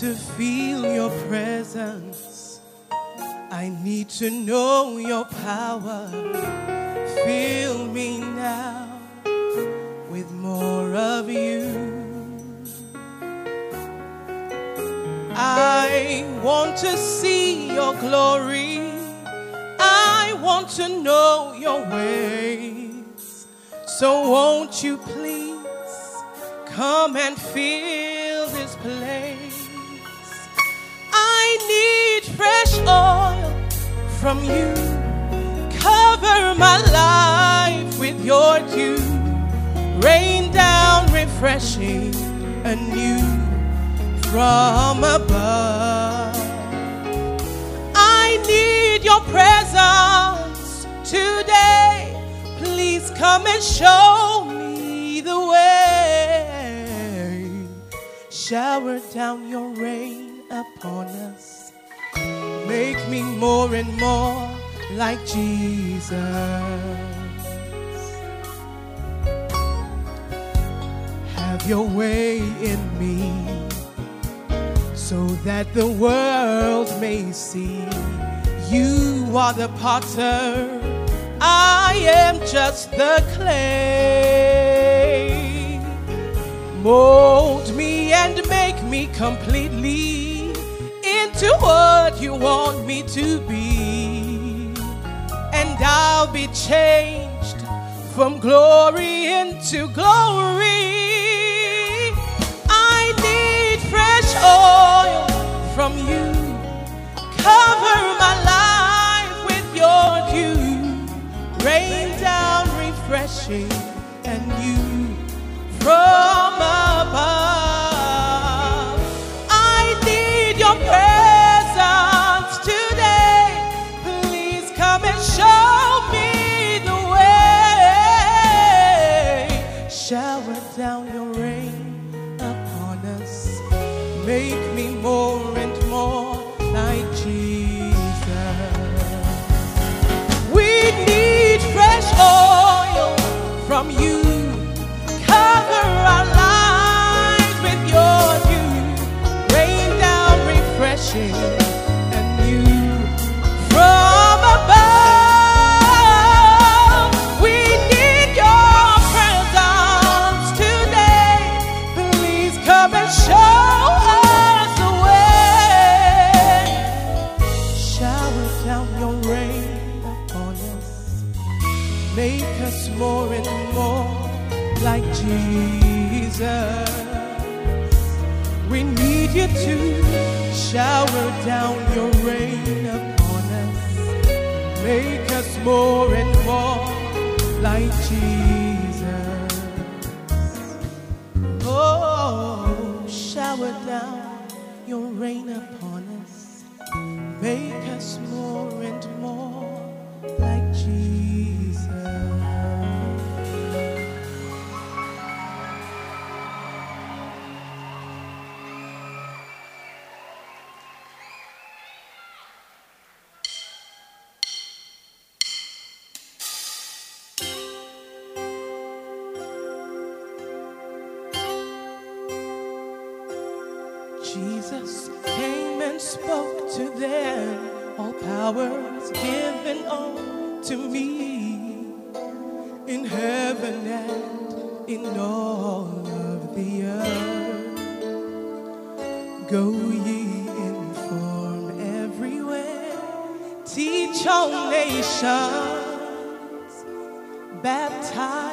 to feel your presence. I need to know your power. Fill me now with more of you. I want to see your glory. I want to know your ways. So won't you please come and fill from you. Cover my life with your dew. Rain down refreshing anew from above. I need your presence today. Please come and show me the way. Shower down your rain upon us. Make me more and more like Jesus. Have your way in me so that the world may see you are the potter, I am just the clay. Mold me and make me completely into what you want me to be, and I'll be changed from glory into glory. I need fresh oil from you. Cover my life with your dew. Rain down refreshing and you from above. From you. Shower down your rain upon us. Make us more and more like Jesus. Oh, shower down your rain upon us. Make us more and more like Jesus. Jesus came and spoke to them. All power is given unto me in heaven and in all of the earth. Go ye everywhere, teach all nations, baptizing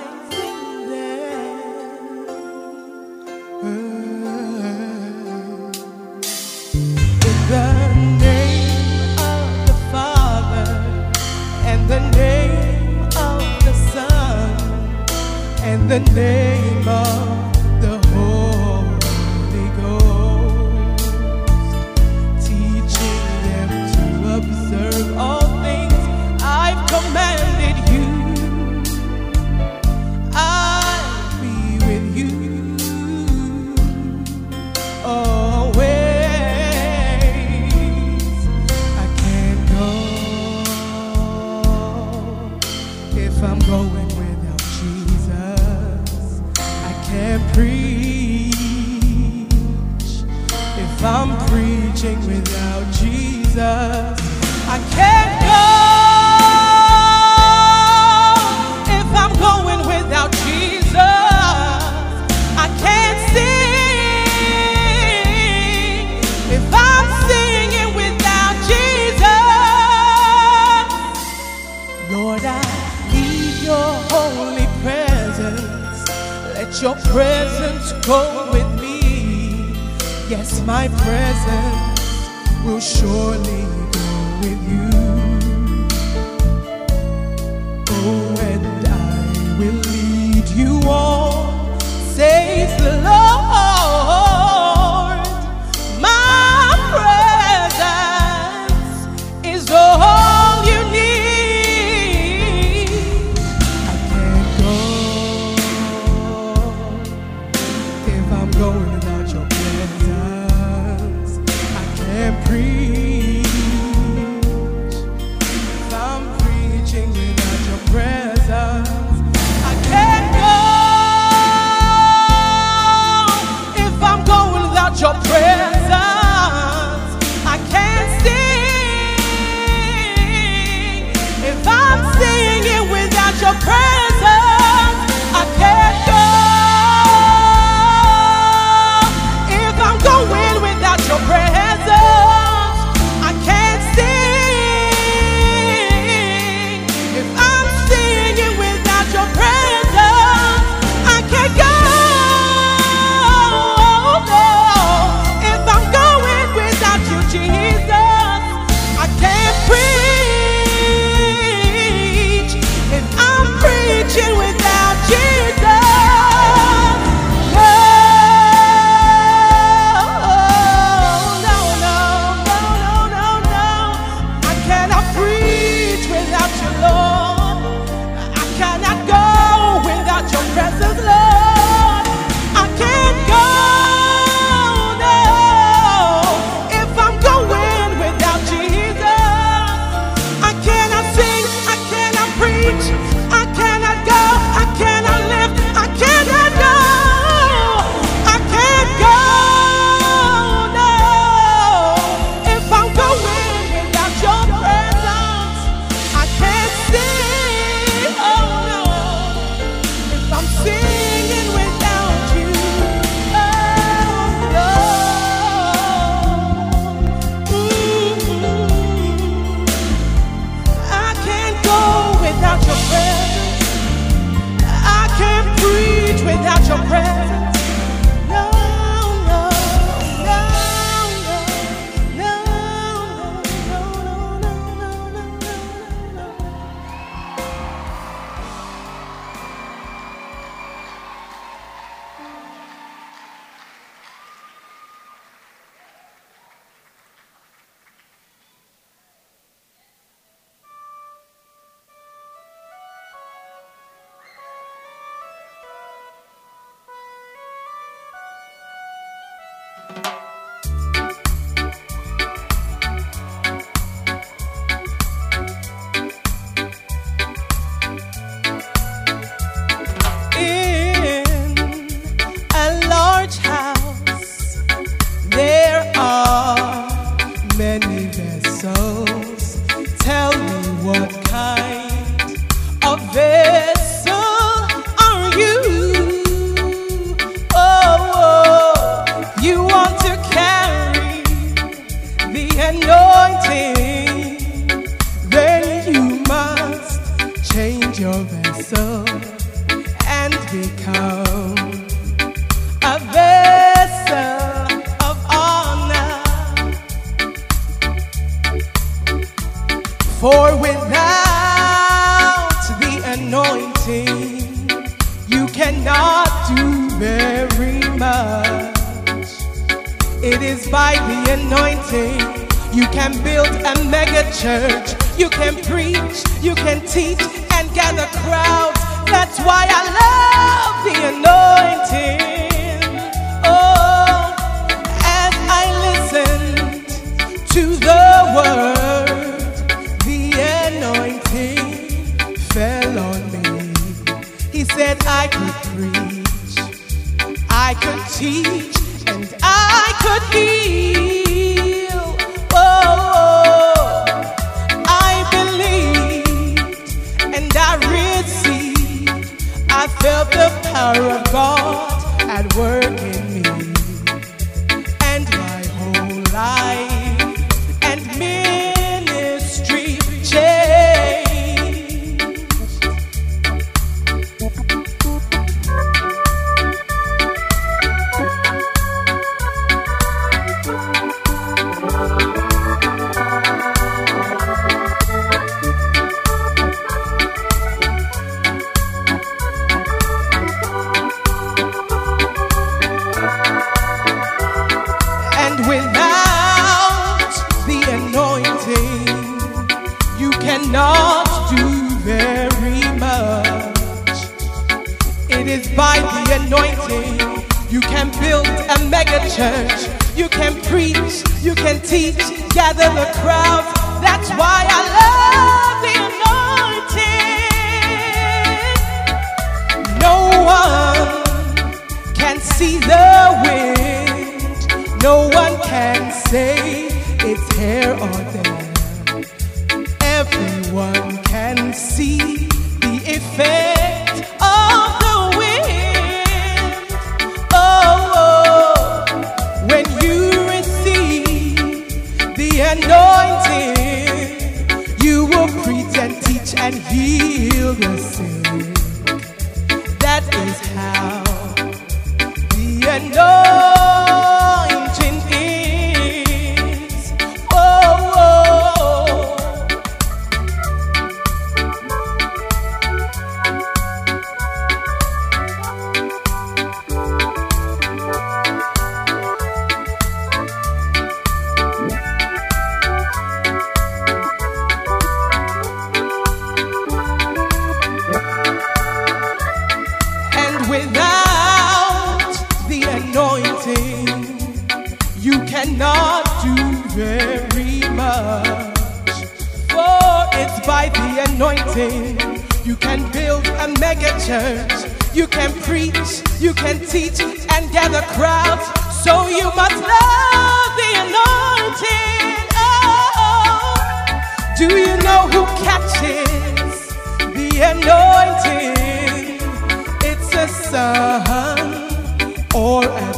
can build a mega church. You can preach, you can teach, and gather crowds. So you must love the anointing. Oh, do you know who catches the anointing? It's a son or a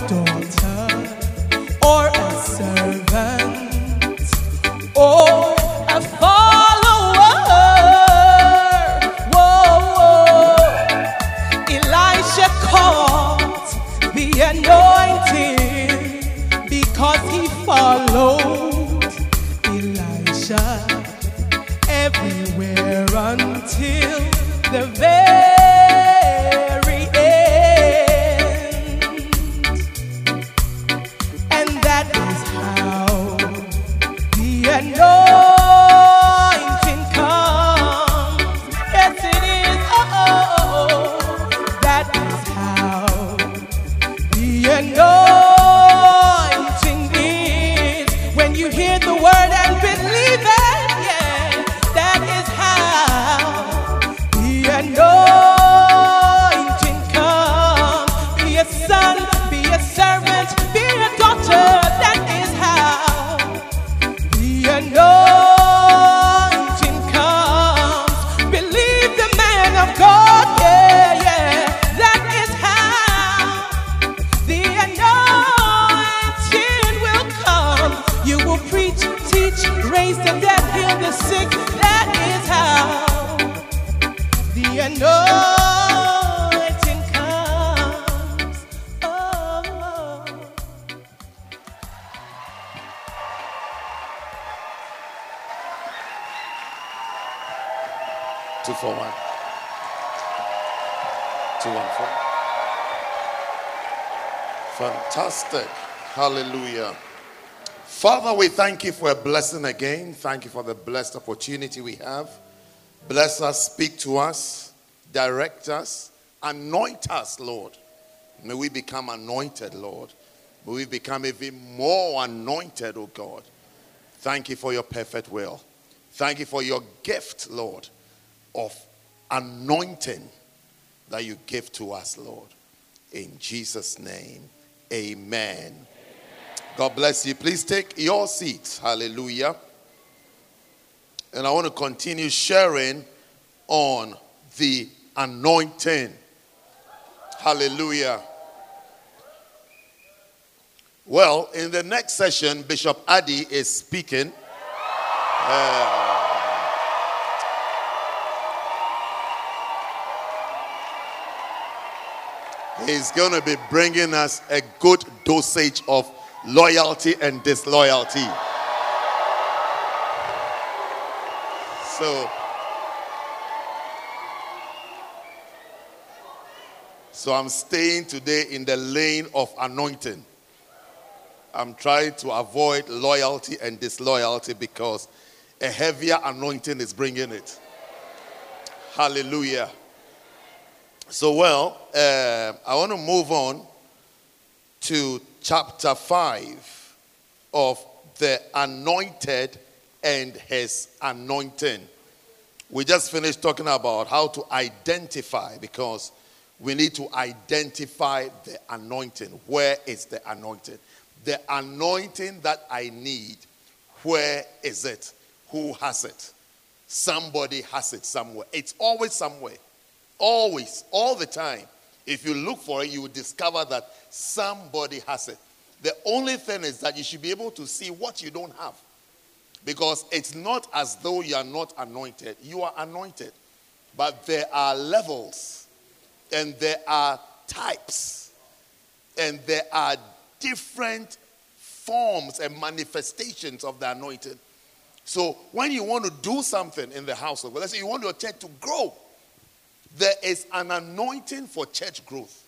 we thank you for a blessing again. Thank you for the blessed opportunity we have. Bless us, speak to us, direct us, anoint us, Lord. May we become anointed, Lord. May we become even more anointed, oh God. Thank you for your perfect will. Thank you for your gift, Lord, of anointing that you give to us, Lord. In Jesus' name, amen. God bless you. Please take your seats. Hallelujah. And I want to continue sharing on the anointing. Hallelujah. Well, in the next session, Bishop Addy is speaking. Uh, he's going to be bringing us a good dosage of loyalty and disloyalty. So, so I'm staying today in the lane of anointing. I'm trying to avoid loyalty and disloyalty because a heavier anointing is bringing it. Hallelujah. So, well, uh, I want to move on to chapter 5 of the anointed and his anointing. We just finished talking about how to identify because we need to identify the anointing. Where is the anointing? The anointing that I need, where is it? Who has it? Somebody has it somewhere. It's always somewhere. Always, all the time. If you look for it, you will discover that somebody has it. The only thing is that you should be able to see what you don't have. Because it's not as though you are not anointed. You are anointed. But there are levels, and there are types, and there are different forms and manifestations of the anointing. So when you want to do something in the house of God, let's say you want your church to grow, there is an anointing for church growth.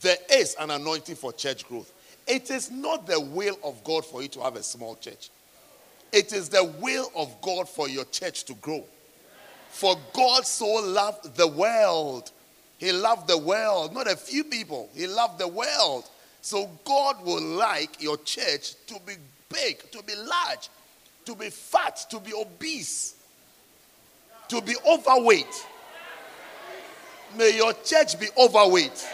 There is an anointing for church growth. It is not the will of God for you to have a small church. It is the will of God for your church to grow. For God so loved the world. He loved the world, not a few people. He loved the world. So God will like your church to be big, to be large, to be fat, to be obese, to be overweight. May your church be overweight.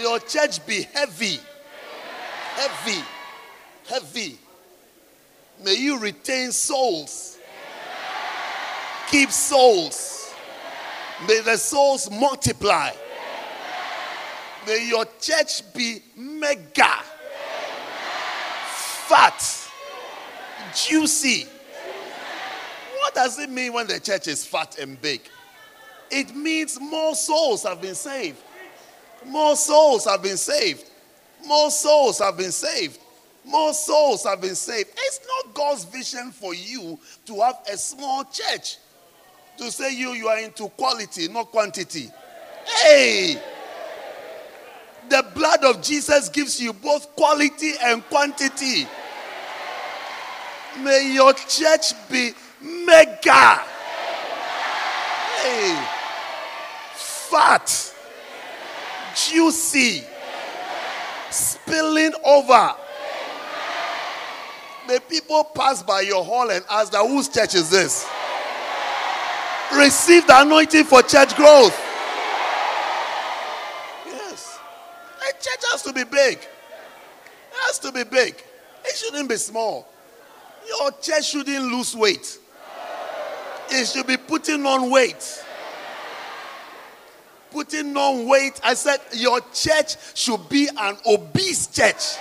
Your church be heavy. Heavy. Heavy. May you retain souls. Keep souls. May the souls multiply. May your church be mega, fat, juicy. What does it mean when the church is fat and big? It means more souls have been saved. More souls have been saved. More souls have been saved. More souls have been saved. It's not God's vision for you to have a small church. To say you you are into quality, not quantity. Hey! The blood of Jesus gives you both quality and quantity. May your church be mega. Hey! Fat juicy, spilling over. May people pass by your hall and ask that whose church is this? Receive the anointing for church growth. Yes. A church has to be big. It has to be big. It shouldn't be small. Your church shouldn't lose weight. It should be putting on weight putting on weight. I said, Your church should be an obese church.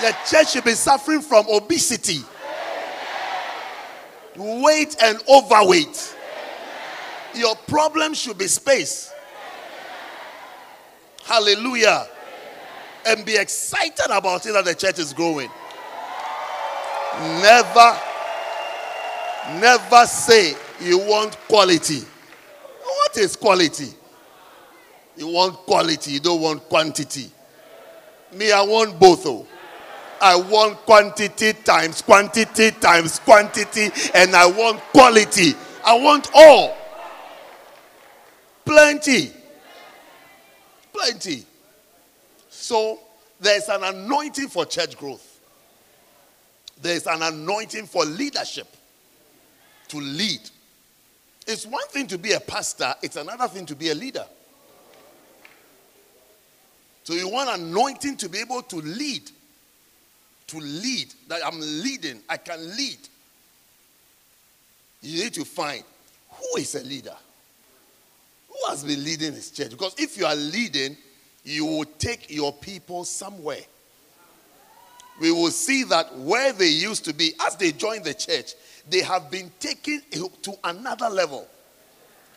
The church should be suffering from obesity, weight, and overweight. Your problem should be space. Hallelujah. And be excited about it that the church is growing. Never, never say you want quality. What is quality? You want quality, you don't want quantity. Me, I want both. Oh. I want quantity times quantity times quantity, and I want quality. I want all. Plenty. Plenty. So there's an anointing for church growth. There's an anointing for leadership to lead. It's one thing to be a pastor, it's another thing to be a leader. So you want anointing to be able to lead. To lead. That I'm leading. I can lead. You need to find who is a leader. Who has been leading his church? Because if you are leading, you will take your people somewhere. We will see that where they used to be, as they join the church, they have been taken to another level.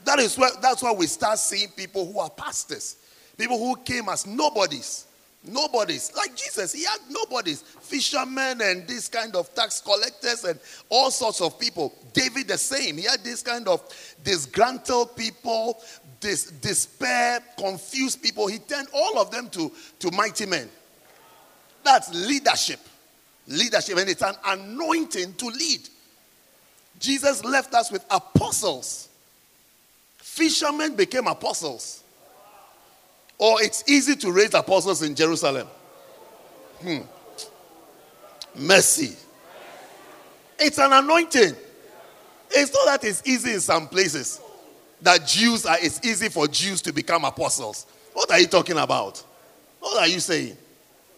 That is where that's why we start seeing people who are pastors, people who came as nobodies. Nobodies. Like Jesus, he had nobodies. Fishermen and this kind of tax collectors and all sorts of people. David, the same. He had this kind of disgruntled people, this despair, confused people. He turned all of them to, to mighty men. That's leadership. leadership, and it's an anointing to lead. Jesus left us with apostles. Fishermen became apostles. Or it's easy to raise apostles in Jerusalem. Hmm. Mercy. It's an anointing. It's not that it's easy in some places. That Jews are, it's easy for Jews to become apostles. What are you talking about? What are you saying?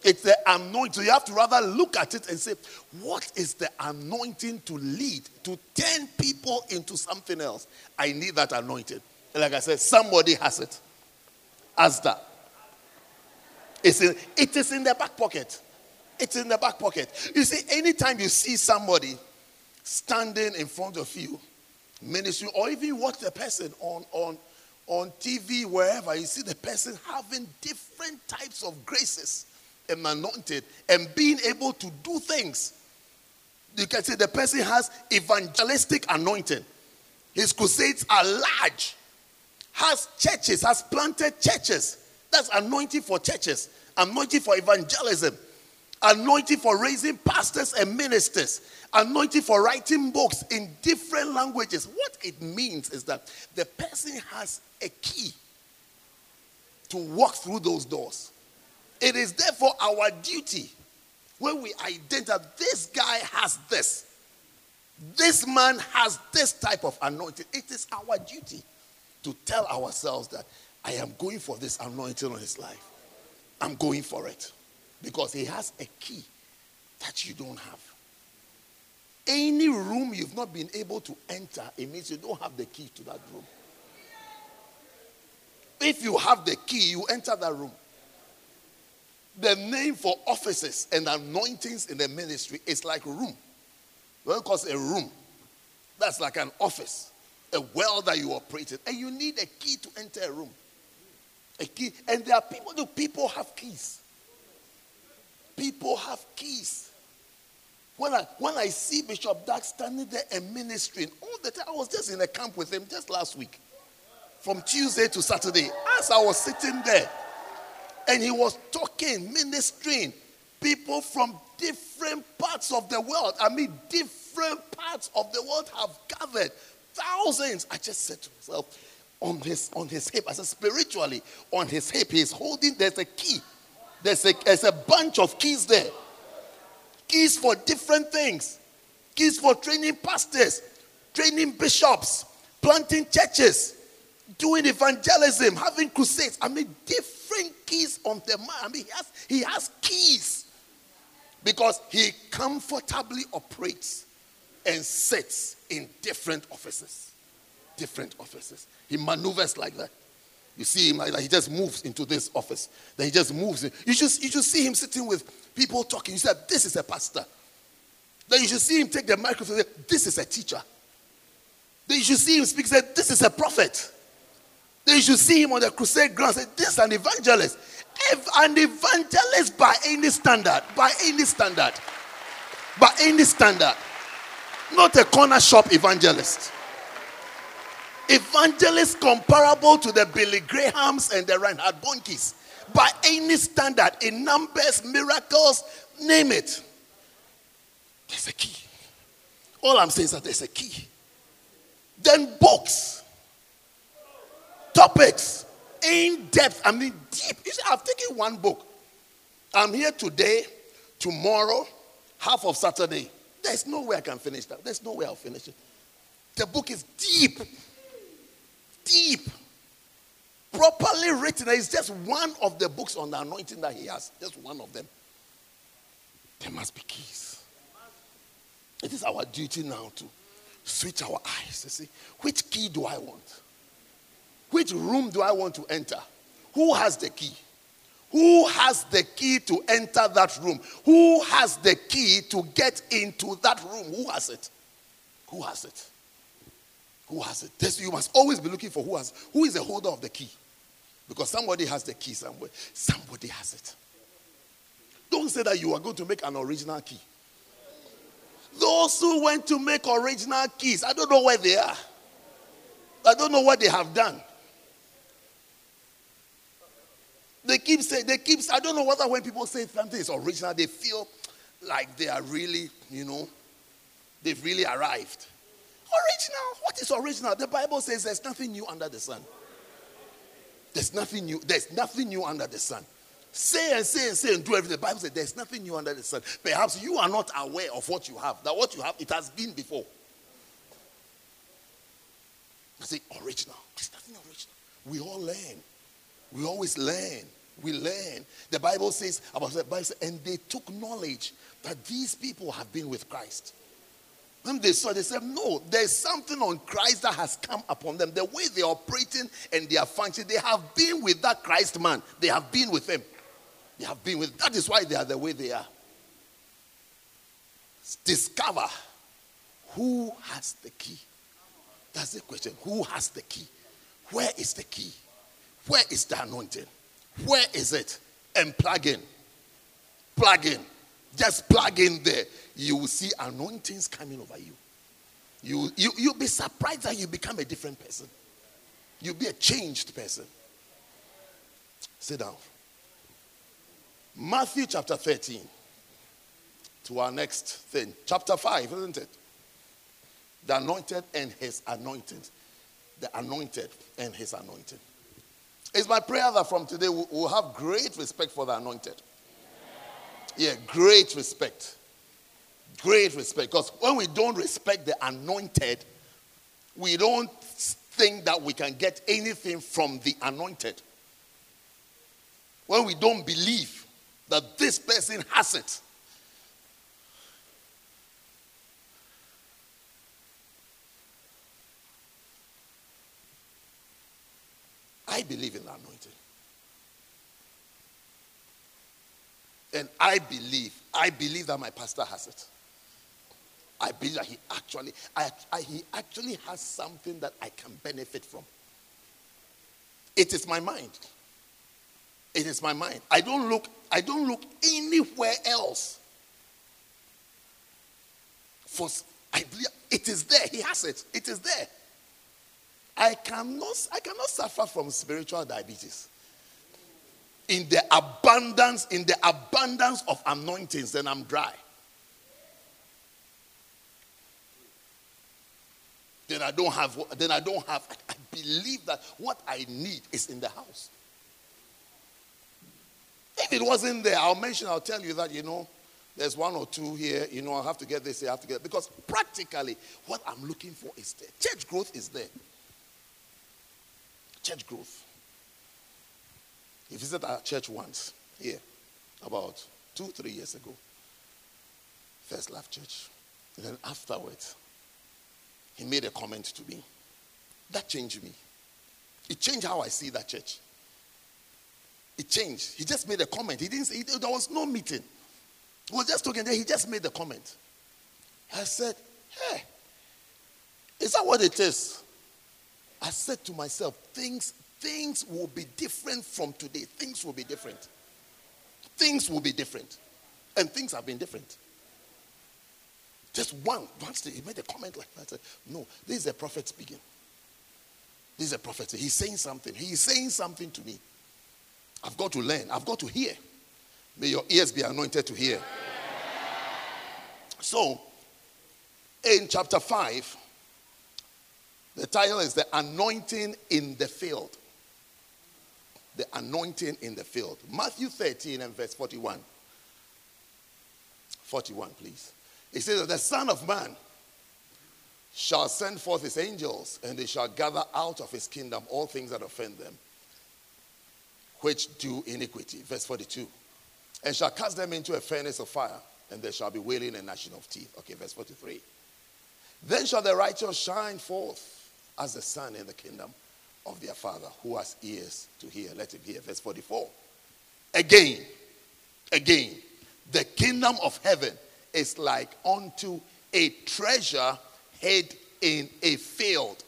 It's the anointing. You have to rather look at it and say, what is the anointing to lead, to turn people into something else? I need that anointing. And like I said, somebody has it. As that. It's in, it is in the back pocket. It's in the back pocket. You see, anytime you see somebody standing in front of you, ministry, or even watch the person on, on, on TV, wherever, you see the person having different types of graces and anointed and being able to do things. You can say the person has evangelistic anointing. His crusades are large, has churches, has planted churches. That's anointing for churches, anointing for evangelism, anointing for raising pastors and ministers, anointing for writing books in different languages. What it means is that the person has a key to walk through those doors. It is therefore our duty when we identify this guy has this, this man has this type of anointing. It is our duty to tell ourselves that I am going for this anointing on his life. I'm going for it because he has a key that you don't have. Any room you've not been able to enter, it means you don't have the key to that room. If you have the key, you enter that room. The name for offices and anointings in the ministry is like room. Well, because a room, that's like an office, a well that you operate in, and you need a key to enter a room. A key, and there are people. Do people have keys? People have keys. When I when I see Bishop Dag standing there and ministering all the time, I was just in a camp with him just last week, from Tuesday to Saturday. As I was sitting there, and he was talking, ministering, people from different parts of the world. I mean, different parts of the world have gathered. Thousands. I just said to myself, on his on his hip, I said spiritually, on his hip, he's holding, there's a key. There's a, there's a bunch of keys there. Keys for different things. Keys for training pastors, training bishops, planting churches, doing evangelism, having crusades. I mean, different keys on the man. I mean, he has, he has keys because he comfortably operates and sits in different offices. Different offices. He maneuvers like that. You see him like that. He just moves into this office. Then he just moves. In. You should, you should see him sitting with people talking. You said, This is a pastor. Then you should see him take the microphone say, This is a teacher. Then you should see him speak say, This is a prophet. Then you should see him on the crusade ground say, This is an evangelist. An evangelist by any standard. By any standard. By any standard. Not a corner shop evangelist evangelist comparable to the Billy Grahams and the Reinhard Bonnkes by any standard in numbers, miracles, name it. There's a key. All I'm saying is that there's a key. Then books, topics, in depth. I mean, deep. You see, I've taken one book. I'm here today, tomorrow, half of Saturday. There's no way I can finish that. There's no way I'll finish it. The book is deep deep, properly written. It's just one of the books on the anointing that he has. Just one of them. There must be keys. It is our duty now to switch our eyes to see which key do I want? Which room do I want to enter? Who has the key? Who has the key to enter that room? Who has the key to get into that room? Who has it? Who has it? Who has it? This, you must always be looking for who has who is the holder of the key. Because somebody has the key somewhere. Somebody has it. Don't say that you are going to make an original key. Those who went to make original keys, I don't know where they are. I don't know what they have done. They keep saying, they keep, I don't know whether when people say something is original, they feel like they are really, you know, they've really arrived. Original. What is original? The Bible says there's nothing new under the sun. There's nothing new. There's nothing new under the sun. Say and say and say and do everything. The Bible says there's nothing new under the sun. Perhaps you are not aware of what you have. That what you have, it has been before. I say original. There's nothing original. We all learn. We always learn. We learn. The Bible says about the Bible, and they took knowledge that these people have been with Christ. When they saw, they said, No, there's something on Christ that has come upon them. The way they're operating and they are functioning, they have been with that Christ man. They have been with him. They have been with that is why they are the way they are. Discover who has the key. That's the question. Who has the key? Where is the key? Where is the anointing? Where is it? And plug in. Plug in. Just plug in there. You will see anointings coming over you. You, you, you'll be surprised that you become a different person. You'll be a changed person. Sit down. Matthew chapter 13. To our next thing. Chapter 5, isn't it? The anointed and his anointing. The anointed and his anointing. It's my prayer that from today we'll have great respect for the anointed. Yeah, great respect. Great respect. Because when we don't respect the anointed, we don't think that we can get anything from the anointed. When we don't believe that this person has it. I believe in the anointing. And I believe, I believe that my pastor has it. I believe that he actually, I, I, he actually has something that I can benefit from. It is my mind. It is my mind. I don't look, I don't look anywhere else. For I believe it is there. He has it. It is there. I cannot, I cannot suffer from spiritual diabetes. In the abundance, in the abundance of anointings, then I'm dry. Then I don't have, then I don't have, I believe that what I need is in the house. If it wasn't there, I'll mention, I'll tell you that, you know, there's one or two here, you know, I'll have to get this, I have to get, because practically what I'm looking for is there. Church growth is there church growth. He visited our church once here, about two, three years ago. First Love Church. And then afterwards, he made a comment to me. That changed me. It changed how I see that church. It changed. He just made a comment. He didn't say, there was no meeting. He was just talking there. He just made the comment. I said, hey, is that what it is? I said to myself, things, things will be different from today. Things will be different. Things will be different. And things have been different. Just one, once he made a comment like that. No, this is a prophet speaking. This is a prophet. He's saying something. He's saying something to me. I've got to learn. I've got to hear. May your ears be anointed to hear. So, in chapter 5, the title is The Anointing in the Field. The Anointing in the Field. Matthew 13 and verse 41. 41, please. It says the Son of Man shall send forth his angels, and they shall gather out of his kingdom all things that offend them, which do iniquity. Verse 42. And shall cast them into a furnace of fire, and there shall be wailing and gnashing of teeth. Okay, verse 43. Then shall the righteous shine forth as the sun in the kingdom of their father. Who has ears to hear, let him hear. Verse 44. Again, again, the kingdom of heaven is like unto a treasure hid in a field,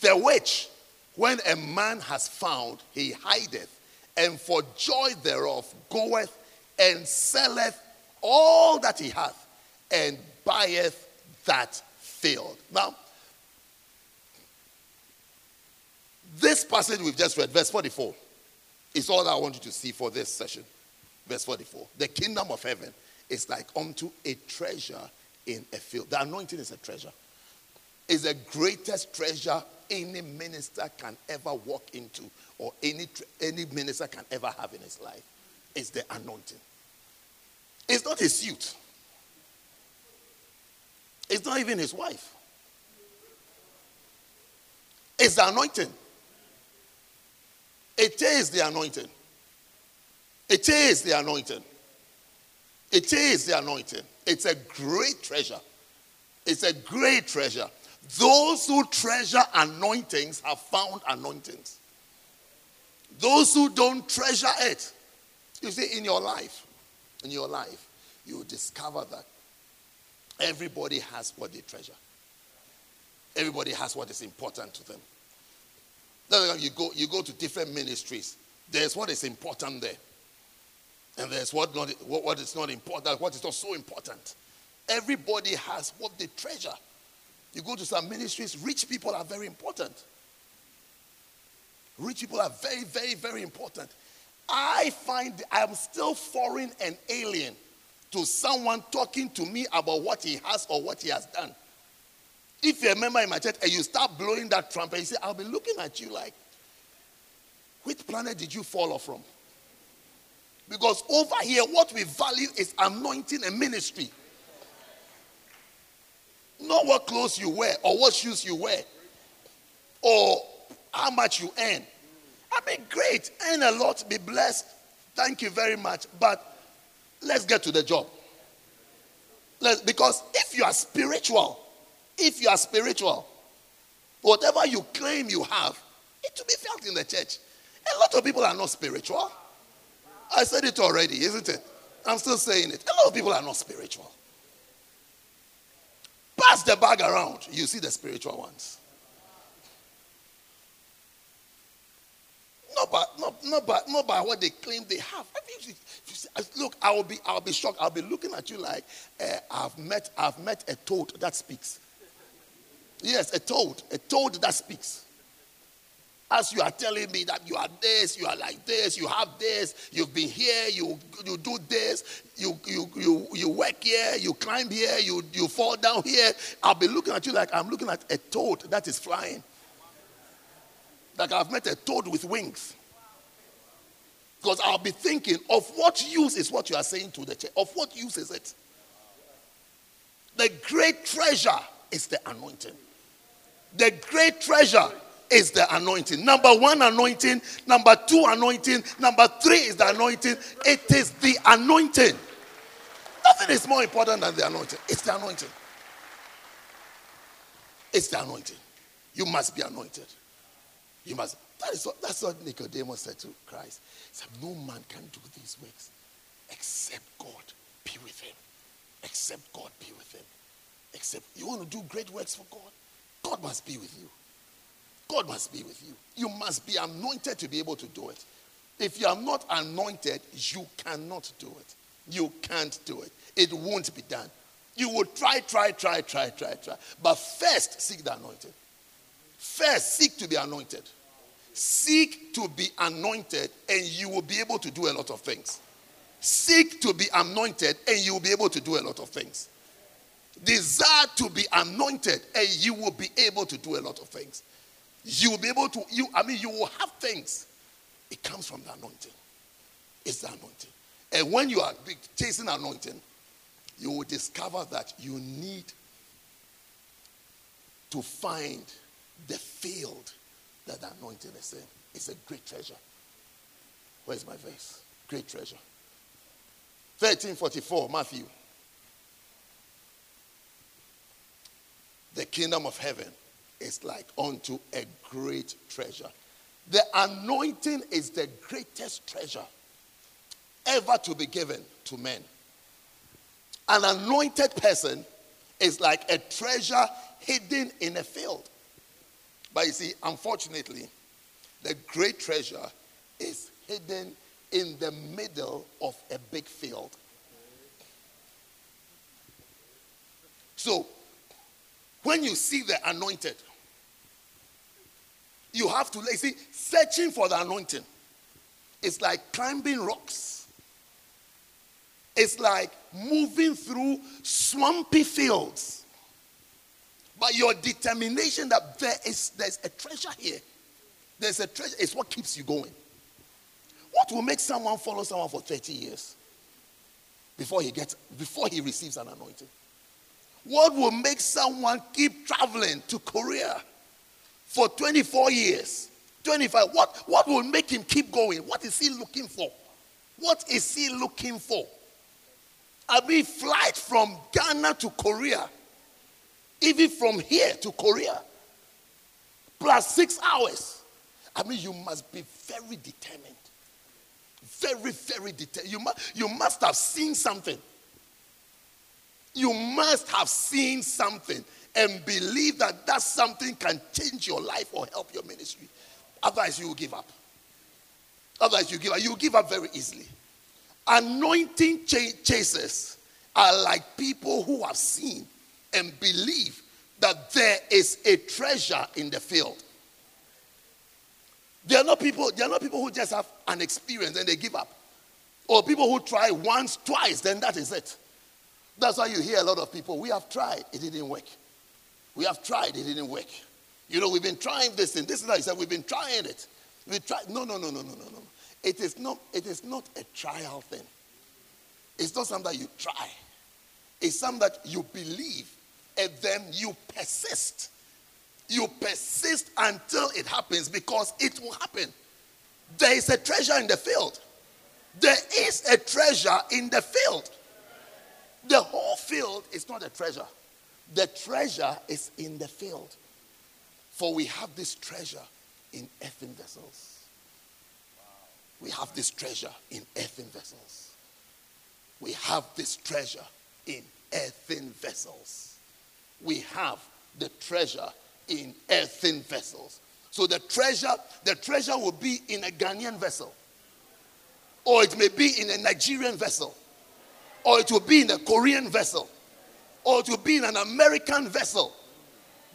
the which, when a man has found, he hideth, and for joy thereof goeth and selleth all that he hath, and buyeth that field. Now, This passage we've just read, verse 44, is all I want you to see for this session. Verse 44. The kingdom of heaven is like unto a treasure in a field. The anointing is a treasure. Is the greatest treasure any minister can ever walk into or any, any minister can ever have in his life. Is the anointing. It's not his suit. It's not even his wife. It's the anointing. It is the anointing. It is the anointing. It is the anointing. It's a great treasure. It's a great treasure. Those who treasure anointings have found anointings. Those who don't treasure it, you see, in your life, in your life, you discover that everybody has what they treasure. Everybody has what is important to them. You go, you go to different ministries. There's what is important there. And there's what, not, what, what is not important, what is not so important. Everybody has what they treasure. You go to some ministries, rich people are very important. Rich people are very, very, very important. I find I'm still foreign and alien to someone talking to me about what he has or what he has done. If you're a member in my church and you start blowing that trumpet, you say, I'll be looking at you like, which planet did you fall off from? Because over here, what we value is anointing and ministry. Not what clothes you wear or what shoes you wear or how much you earn. I mean, great, earn a lot, be blessed. Thank you very much. But let's get to the job. Let's, because if you are spiritual, if you are spiritual, whatever you claim you have, it will be felt in the church. A lot of people are not spiritual. I said it already, isn't it? I'm still saying it. A lot of people are not spiritual. Pass the bag around, you see the spiritual ones. Not by, not, not, by, not by what they claim they have. I mean, look, I will be, I'll be shocked. I'll be looking at you like uh, I've met, I've met a toad that speaks. Yes, a toad, a toad that speaks. As you are telling me that you are this, you are like this, you have this, you've been here, you, you do this, you, you, you, you work here, you climb here, you, you fall down here. I'll be looking at you like I'm looking at a toad that is flying. Like I've met a toad with wings. Because I'll be thinking of what use is what you are saying to the church. Of what use is it? The great treasure is the anointing. The great treasure is the anointing. Number one, anointing. Number two, anointing. Number three is the anointing. It is the anointing. Nothing is more important than the anointing. It's the anointing. It's the anointing. You must be anointed. You must. That is what, that's what Nicodemus said to Christ. He said, No man can do these works except God be with him. Except God be with him. Except you want to do great works for God, God must be with you. God must be with you. You must be anointed to be able to do it. If you are not anointed, you cannot do it. You can't do it. It won't be done. You will try, try, try, try, try, try. But first, seek the anointed. First, seek to be anointed. Seek to be anointed, and you will be able to do a lot of things. Seek to be anointed, and you will be able to do a lot of things. Desire to be anointed, and you will be able to do a lot of things. You will be able to, you, I mean, you will have things. It comes from the anointing. It's the anointing. And when you are chasing anointing, you will discover that you need to find the field that the anointing is in. It's a great treasure. Where's my verse? Great treasure. 1344, Matthew. The kingdom of heaven is like unto a great treasure. The anointing is the greatest treasure ever to be given to men. An anointed person is like a treasure hidden in a field. But you see, unfortunately, the great treasure is hidden in the middle of a big field. So, when you see the anointed, you have to, you see, searching for the anointing. It's like climbing rocks. It's like moving through swampy fields. But your determination that there is there's a treasure here. There's a treasure, is what keeps you going. What will make someone follow someone for 30 years before he gets before he receives an anointing? What will make someone keep traveling to Korea for 24 years? 25. What, what will make him keep going? What is he looking for? What is he looking for? I mean, flight from Ghana to Korea, even from here to Korea, plus six hours. I mean, you must be very determined. Very, very determined. You must, you must have seen something. You must have seen something and believe that that something can change your life or help your ministry. Otherwise, you will give up. Otherwise, you give up. You give up very easily. Anointing ch- chasers are like people who have seen and believe that there is a treasure in the field. They are not people, they are not people who just have an experience and they give up. Or people who try once, twice, then that is it. That's why you hear a lot of people, we have tried, it didn't work. We have tried, it didn't work. You know, we've been trying this and this and that. He said, we've been trying it. We tried. No, no, no, no, no, no, no. It is not, it is not a trial thing. It's not something that you try. It's something that you believe and then you persist. You persist until it happens because it will happen. There is a treasure in the field. There is a treasure in the field. The whole field is not a treasure. The treasure is in the field. For we have this treasure in earthen vessels. We have this treasure in earthen vessels. We have this treasure in earthen vessels. We have the treasure in earthen vessels. So the treasure, the treasure will be in a Ghanaian vessel, or it may be in a Nigerian vessel, or it will be in a Korean vessel, or it will be in an American vessel.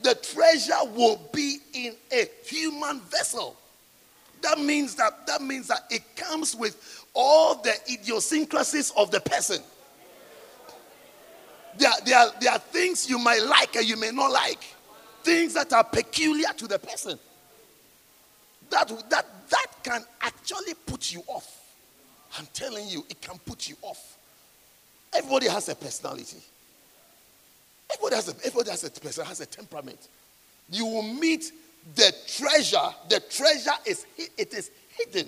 The treasure will be in a human vessel. That means that that means that it comes with all the idiosyncrasies of the person. There, there, there are things you might like and you may not like. Things that are peculiar to the person. That, that, that can actually put you off. I'm telling you, it can put you off. Everybody has a personality. Everybody has a, everybody has a person, has a temperament. You will meet the treasure. The treasure is it is hidden.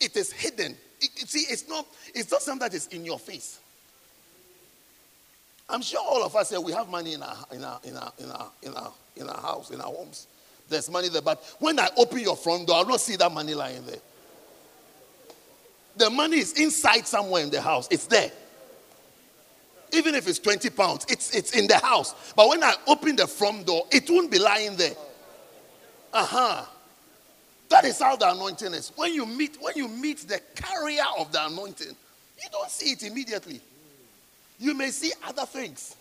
It is hidden. It, see, it's not, it's not something that is in your face. I'm sure all of us here we have money in our in our in our in our in our, in our house, in our homes. There's money there, but when I open your front door, I'll not see that money lying there. The money is inside somewhere in the house. It's there. Even if it's 20 pounds, it's, it's in the house. But when I open the front door, it won't be lying there. Uh huh. That is how the anointing is. When you meet, when you meet the carrier of the anointing, you don't see it immediately. You may see other things.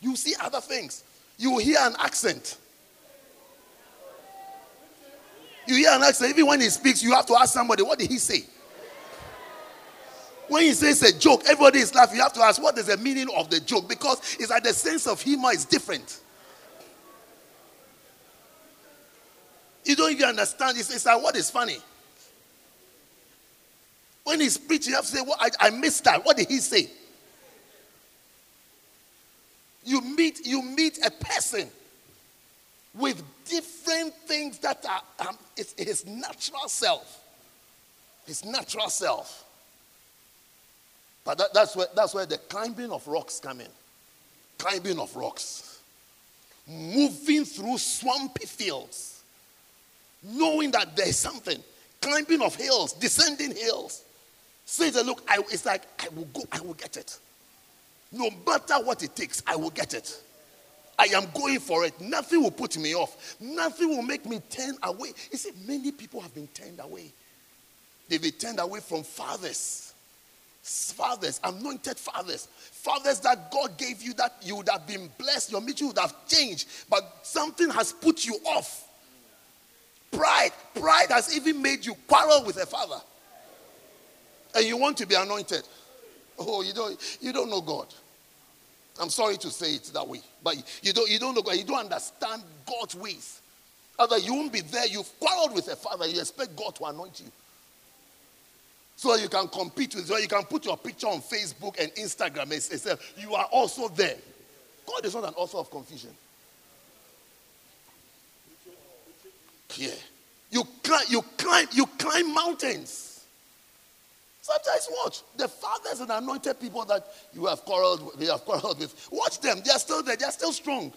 You see other things. You hear an accent. You hear an accent. Even when he speaks, you have to ask somebody, what did he say? When he says a joke, everybody is laughing. You have to ask, what is the meaning of the joke? Because it's like the sense of humor is different. You don't even understand. It's, it's like, what is funny? When he's preaching, you have to say, well, I, I missed that. What did he say? You meet, you meet a person with different things that are um, it's his natural self. His natural self. But that, that's, where, that's where the climbing of rocks come in. Climbing of rocks. Moving through swampy fields. Knowing that there's something. Climbing of hills, descending hills. Say, that, look, I, it's like, I will go, I will get it. No matter what it takes, I will get it. I am going for it. Nothing will put me off. Nothing will make me turn away. You see, many people have been turned away. They've been turned away from fathers fathers, anointed fathers, fathers that God gave you that you would have been blessed, your mission would have changed, but something has put you off. Pride, pride has even made you quarrel with a father. And you want to be anointed. Oh, you don't, you don't know God. I'm sorry to say it that way, but you don't, you don't know God. You don't understand God's ways. Other you won't be there. You've quarreled with a father. You expect God to anoint you. So you can compete with, so you can put your picture on Facebook and Instagram say, you are also there. God is not an author of confusion. Yeah. You climb, you climb, you climb mountains. Sometimes watch. The fathers and anointed people that you have quarreled they have quarreled with. Watch them. They are still there. They are still strong.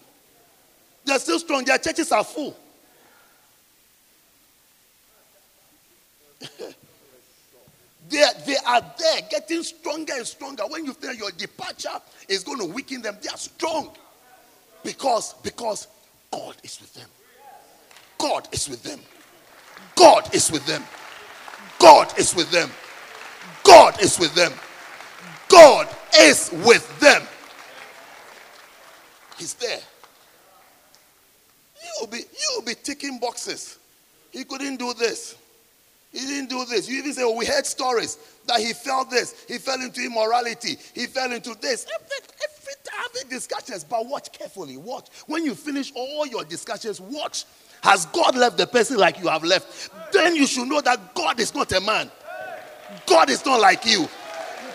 They are still strong. Their churches are full. they, they are there getting stronger and stronger. When you feel your departure is going to weaken them, they are strong. Because, because God is with them. God is with them. God is with them. God is with them. God is with them. God is with them. He's there. You'll be, you'll be ticking boxes. He couldn't do this. He didn't do this. You even say, oh, we heard stories that he felt this. He fell into immorality. He fell into this. Every, every time discussions, but watch carefully. Watch. When you finish all your discussions, watch. Has God left the person like you have left? Then you should know that God is not a man. God is not like you.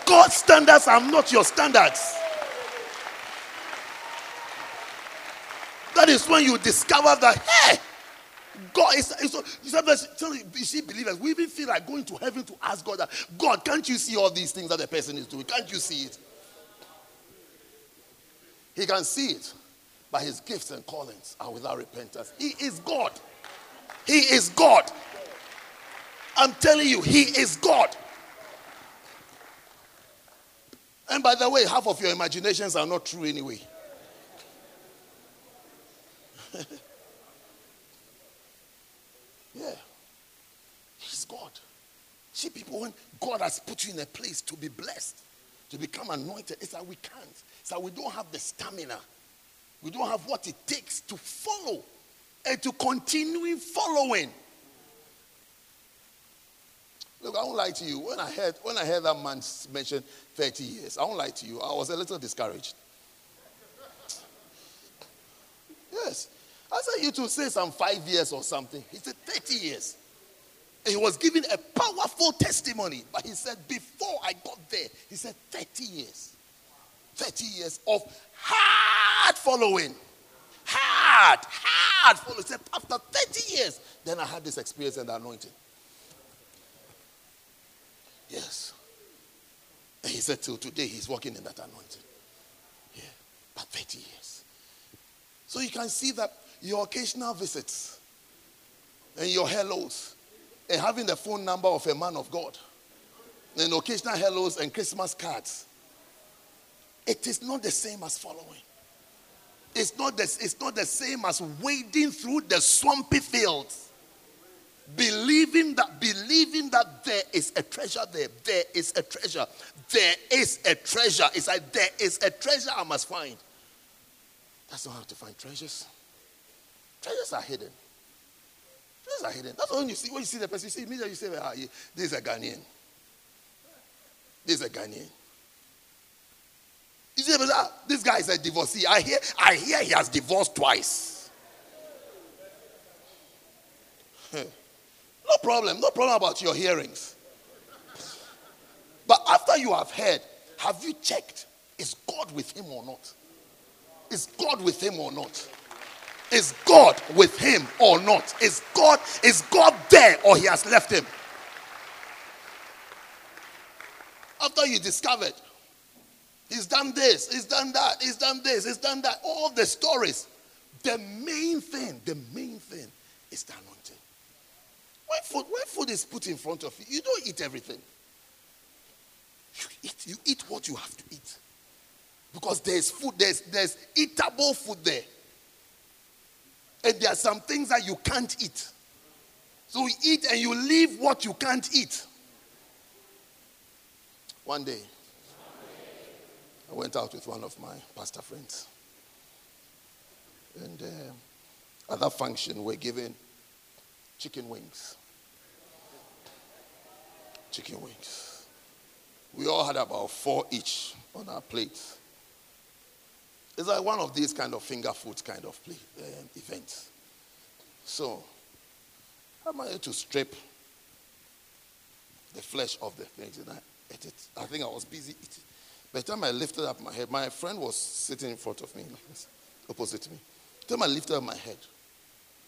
God's standards are not your standards. That is when you discover that, hey, God is, you sometimes you see believers, we even feel like going to heaven to ask God that, God, can't you see all these things that the person is doing? Can't you see it? He can see it, but his gifts and callings are without repentance. He is God. He is God. I'm telling you, he is God. And by the way, half of your imaginations are not true anyway. yeah. He's God. See, people, when God has put you in a place to be blessed, to become anointed, it's that we can't. It's that we don't have the stamina. We don't have what it takes to follow and to continue following. Look, I won't lie to you. When I heard when I heard that man mention 30 years, I won't lie to you. I was a little discouraged. Yes. I said you to say some five years or something. He said 30 years. And he was giving a powerful testimony. But he said, before I got there, he said 30 years. 30 years of hard following. Hard, hard following. He said, after 30 years, then I had this experience and anointing. Yes. And he said, till today, he's walking in that anointing. Yeah. But 30 years. So you can see that your occasional visits and your hellos and having the phone number of a man of God and occasional hellos and Christmas cards, it is not the same as following. It's not the, it's not the same as wading through the swampy fields believing that believing that there is a treasure there. There is a treasure. There is a treasure. It's like there is a treasure i must find. That's not how to find treasures. Treasures are hidden treasures are hidden that's when you see when you see the person you see immediately you say ah, this is a ghanaian this is a ghanaian you see ah, this guy is a divorcee i hear i hear he has divorced twice No problem. No problem about your hearings. But after you have heard, have you checked? Is God with him or not? Is God with him or not? Is God with him or not? Is God is God there or he has left him? After you discovered he's done this, he's done that, he's done this, he's done that, all the stories. The main thing, the main thing is the anointing. When food, when food is put in front of you, you don't eat everything. You eat, you eat what you have to eat. Because there's food, there's, there's eatable food there. And there are some things that you can't eat. So you eat and you leave what you can't eat. One day, I went out with one of my pastor friends. And uh, at that function, we're given chicken wings. Chicken wings. We all had about four each on our plates. It's like one of these kind of finger food kind of play, um, events. So, I to strip the flesh of the things and I ate it. I think I was busy eating. By the time I lifted up my head, my friend was sitting in front of me, opposite to me. By the time I lifted up my head,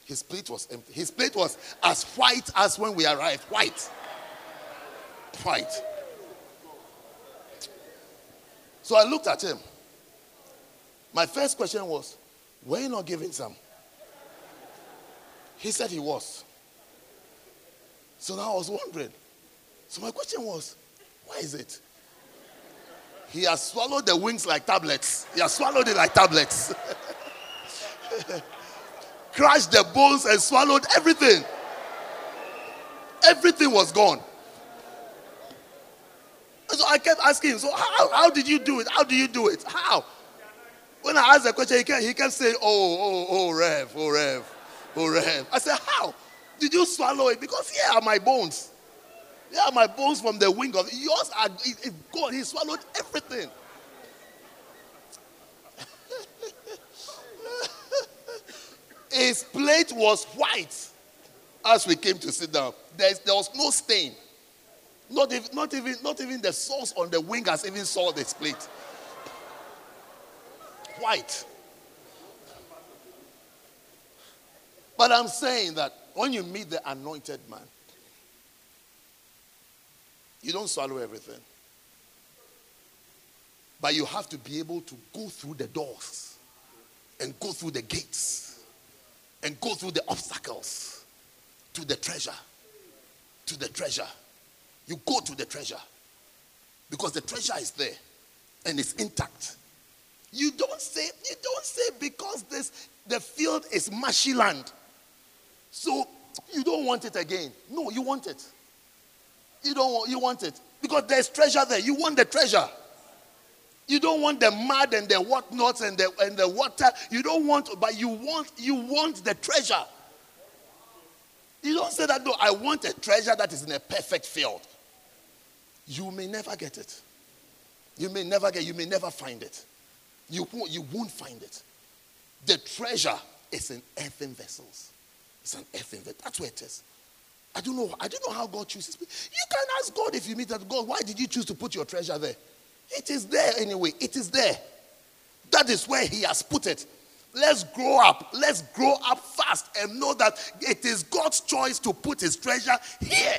his plate was empty. His plate was as white as when we arrived. White. White. So I looked at him. My first question was, Were you not giving some? He said he was. So now I was wondering. So my question was, why is it? He has swallowed the wings like tablets. He has swallowed it like tablets. Crushed the bones and swallowed everything. Everything was gone. So I kept asking so how, how did you do it? How do you do it? How? When I asked the question, he kept, he kept saying, oh, oh, oh, Rev, oh, Rev, oh, Rev. I said, how? Did you swallow it? Because here are my bones. Here are my bones from the wing of yours are gone. He swallowed everything. His plate was white as we came to sit down. There's, there was no stain. Not even, not, even, not even the sauce on the wing has even saw this plate. White. But I'm saying that when you meet the anointed man, you don't swallow everything. But you have to be able to go through the doors and go through the gates and go through the obstacles to the treasure. To the treasure. You go to the treasure because the treasure is there and it's intact. You don't say, you don't say because this the field is marshy land. So you don't want it again. No, you want it. You don't want, you want it. Because there's treasure there. You want the treasure. You don't want the mud and the whatnots and the and the water. You don't want, but you want you want the treasure. You don't say that, no, I want a treasure that is in a perfect field. You may never get it. You may never get, you may never find it. You won't, you won't find it. The treasure is in earthen vessels. It's an earthen vessel. That's where it is. I don't know. I don't know how God chooses. You can ask God if you meet that God, why did you choose to put your treasure there? It is there anyway. It is there. That is where He has put it. Let's grow up. Let's grow up fast and know that it is God's choice to put His treasure here.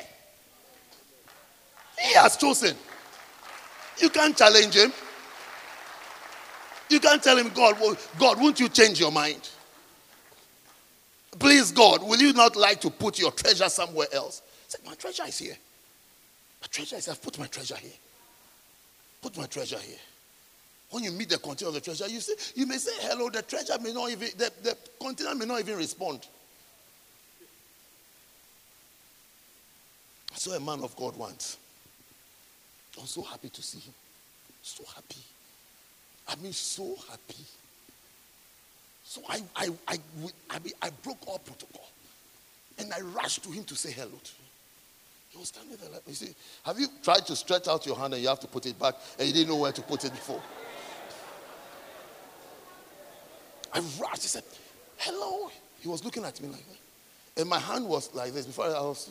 He has chosen. You can't challenge Him. You can't tell Him, God, well, God, won't you change your mind? Please, God, will you not like to put your treasure somewhere else? He said, My treasure is here. My treasure is, I've put my treasure here. Put my treasure here. When you meet the container of the treasure, you say, you may say hello, the treasure may not even, the, the container may not even respond. I saw a man of God once. I was so happy to see him. So happy. I mean, so happy. So I, I, I, I, I broke all protocol. And I rushed to him to say hello to him. He was standing there like, you see, have you tried to stretch out your hand and you have to put it back and you didn't know where to put it before? I rushed. He said, hello. He was looking at me like that. And my hand was like this before I was.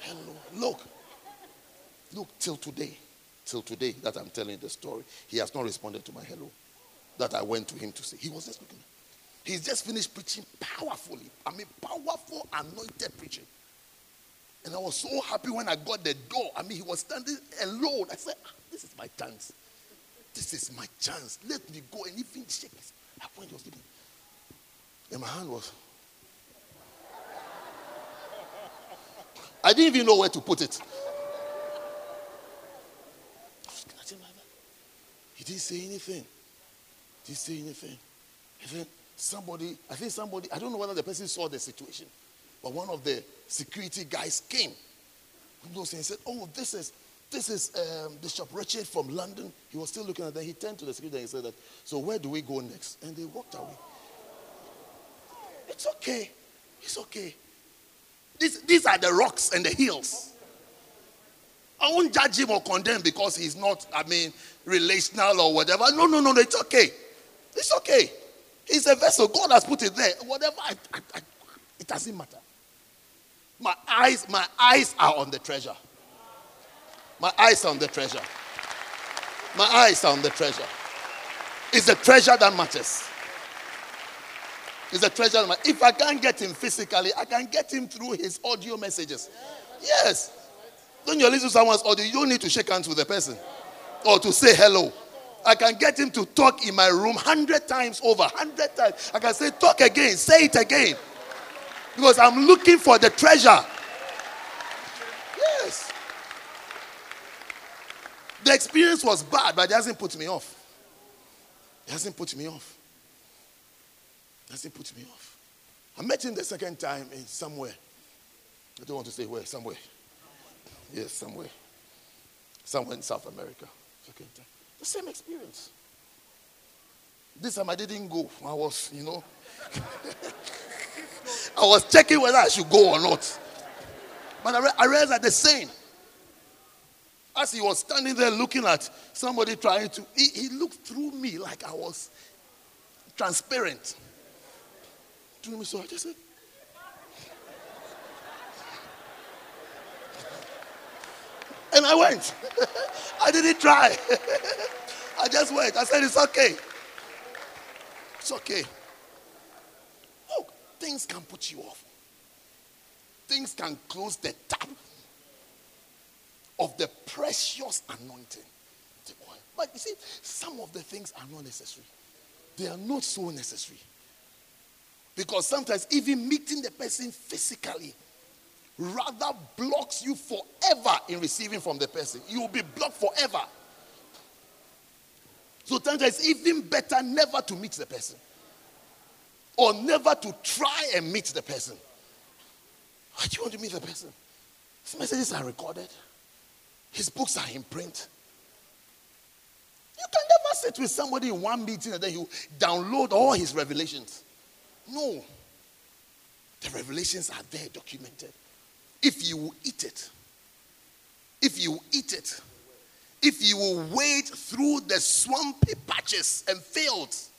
Hello. Look. Look, till today till today that I'm telling the story, he has not responded to my hello that I went to him to say. He was just looking. He's just finished preaching powerfully. I mean, powerful, anointed preaching. And I was so happy when I got the door. I mean, he was standing alone. I said, ah, This is my chance. This is my chance. Let me go and even shake his was leaving. And my hand was. I didn't even know where to put it. Didn't say anything. He Didn't say anything. And then somebody, I think somebody, I don't know whether the person saw the situation, but one of the security guys came. And said, Oh, this is this is um, Bishop Richard from London. He was still looking at them. He turned to the security and he said that, so where do we go next? And they walked away. It's okay. It's okay. These, these are the rocks and the hills. I won't judge him or condemn because he's not, I mean, relational or whatever. No, no, no, no. It's okay. It's okay. He's a vessel. God has put it there. Whatever. I, I, I, it doesn't matter. My eyes, my eyes are on the treasure. My eyes are on the treasure. My eyes are on the treasure. It's the treasure that matters. It's the treasure. That if I can't get him physically, I can get him through his audio messages. Yes. When you listen to someone's audio, you don't need to shake hands with the person or to say hello. I can get him to talk in my room hundred times over, hundred times. I can say, talk again, say it again. Because I'm looking for the treasure. Yes. The experience was bad, but it hasn't put me off. It hasn't put me off. It hasn't put me off. I met him the second time in somewhere. I don't want to say where, somewhere. Yes, somewhere. Somewhere in South America. The same experience. This time I didn't go. I was, you know, I was checking whether I should go or not. But I, re- I realized that the same. As he was standing there looking at somebody trying to, he, he looked through me like I was transparent. Through me, so I just said, And I went. I didn't try. I just went. I said, It's okay. It's okay. Oh, things can put you off. Things can close the tap of the precious anointing. But you see, some of the things are not necessary. They are not so necessary. Because sometimes even meeting the person physically rather blocks you forever in receiving from the person. You will be blocked forever. So sometimes it's even better never to meet the person or never to try and meet the person. Why do you want to meet the person? His messages are recorded, his books are in print. You can never sit with somebody in one meeting and then you download all his revelations. No. The revelations are there documented. If you will eat it, if you eat it, if you will wade through the swampy patches and fields,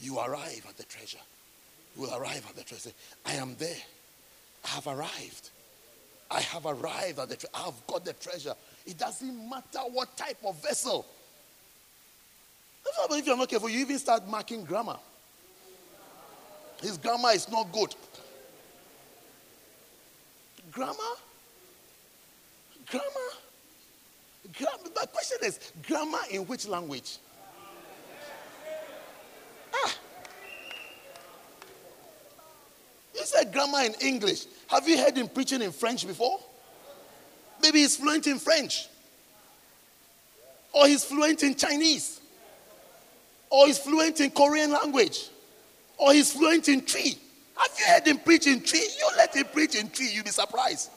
you arrive at the treasure. You will arrive at the treasure. I am there. I have arrived. I have arrived at the treasure. I have got the treasure. It doesn't matter what type of vessel. If you're not careful, you even start marking grammar. His grammar is not good. Grammar? Grammar? Grammar. My question is grammar in which language? Ah. You said grammar in English. Have you heard him preaching in French before? Maybe he's fluent in French. Or he's fluent in Chinese. Or he's fluent in Korean language. Or he's fluent in Twi. Have you heard him preach in Twi? You let him preach in Twi, you'll be surprised.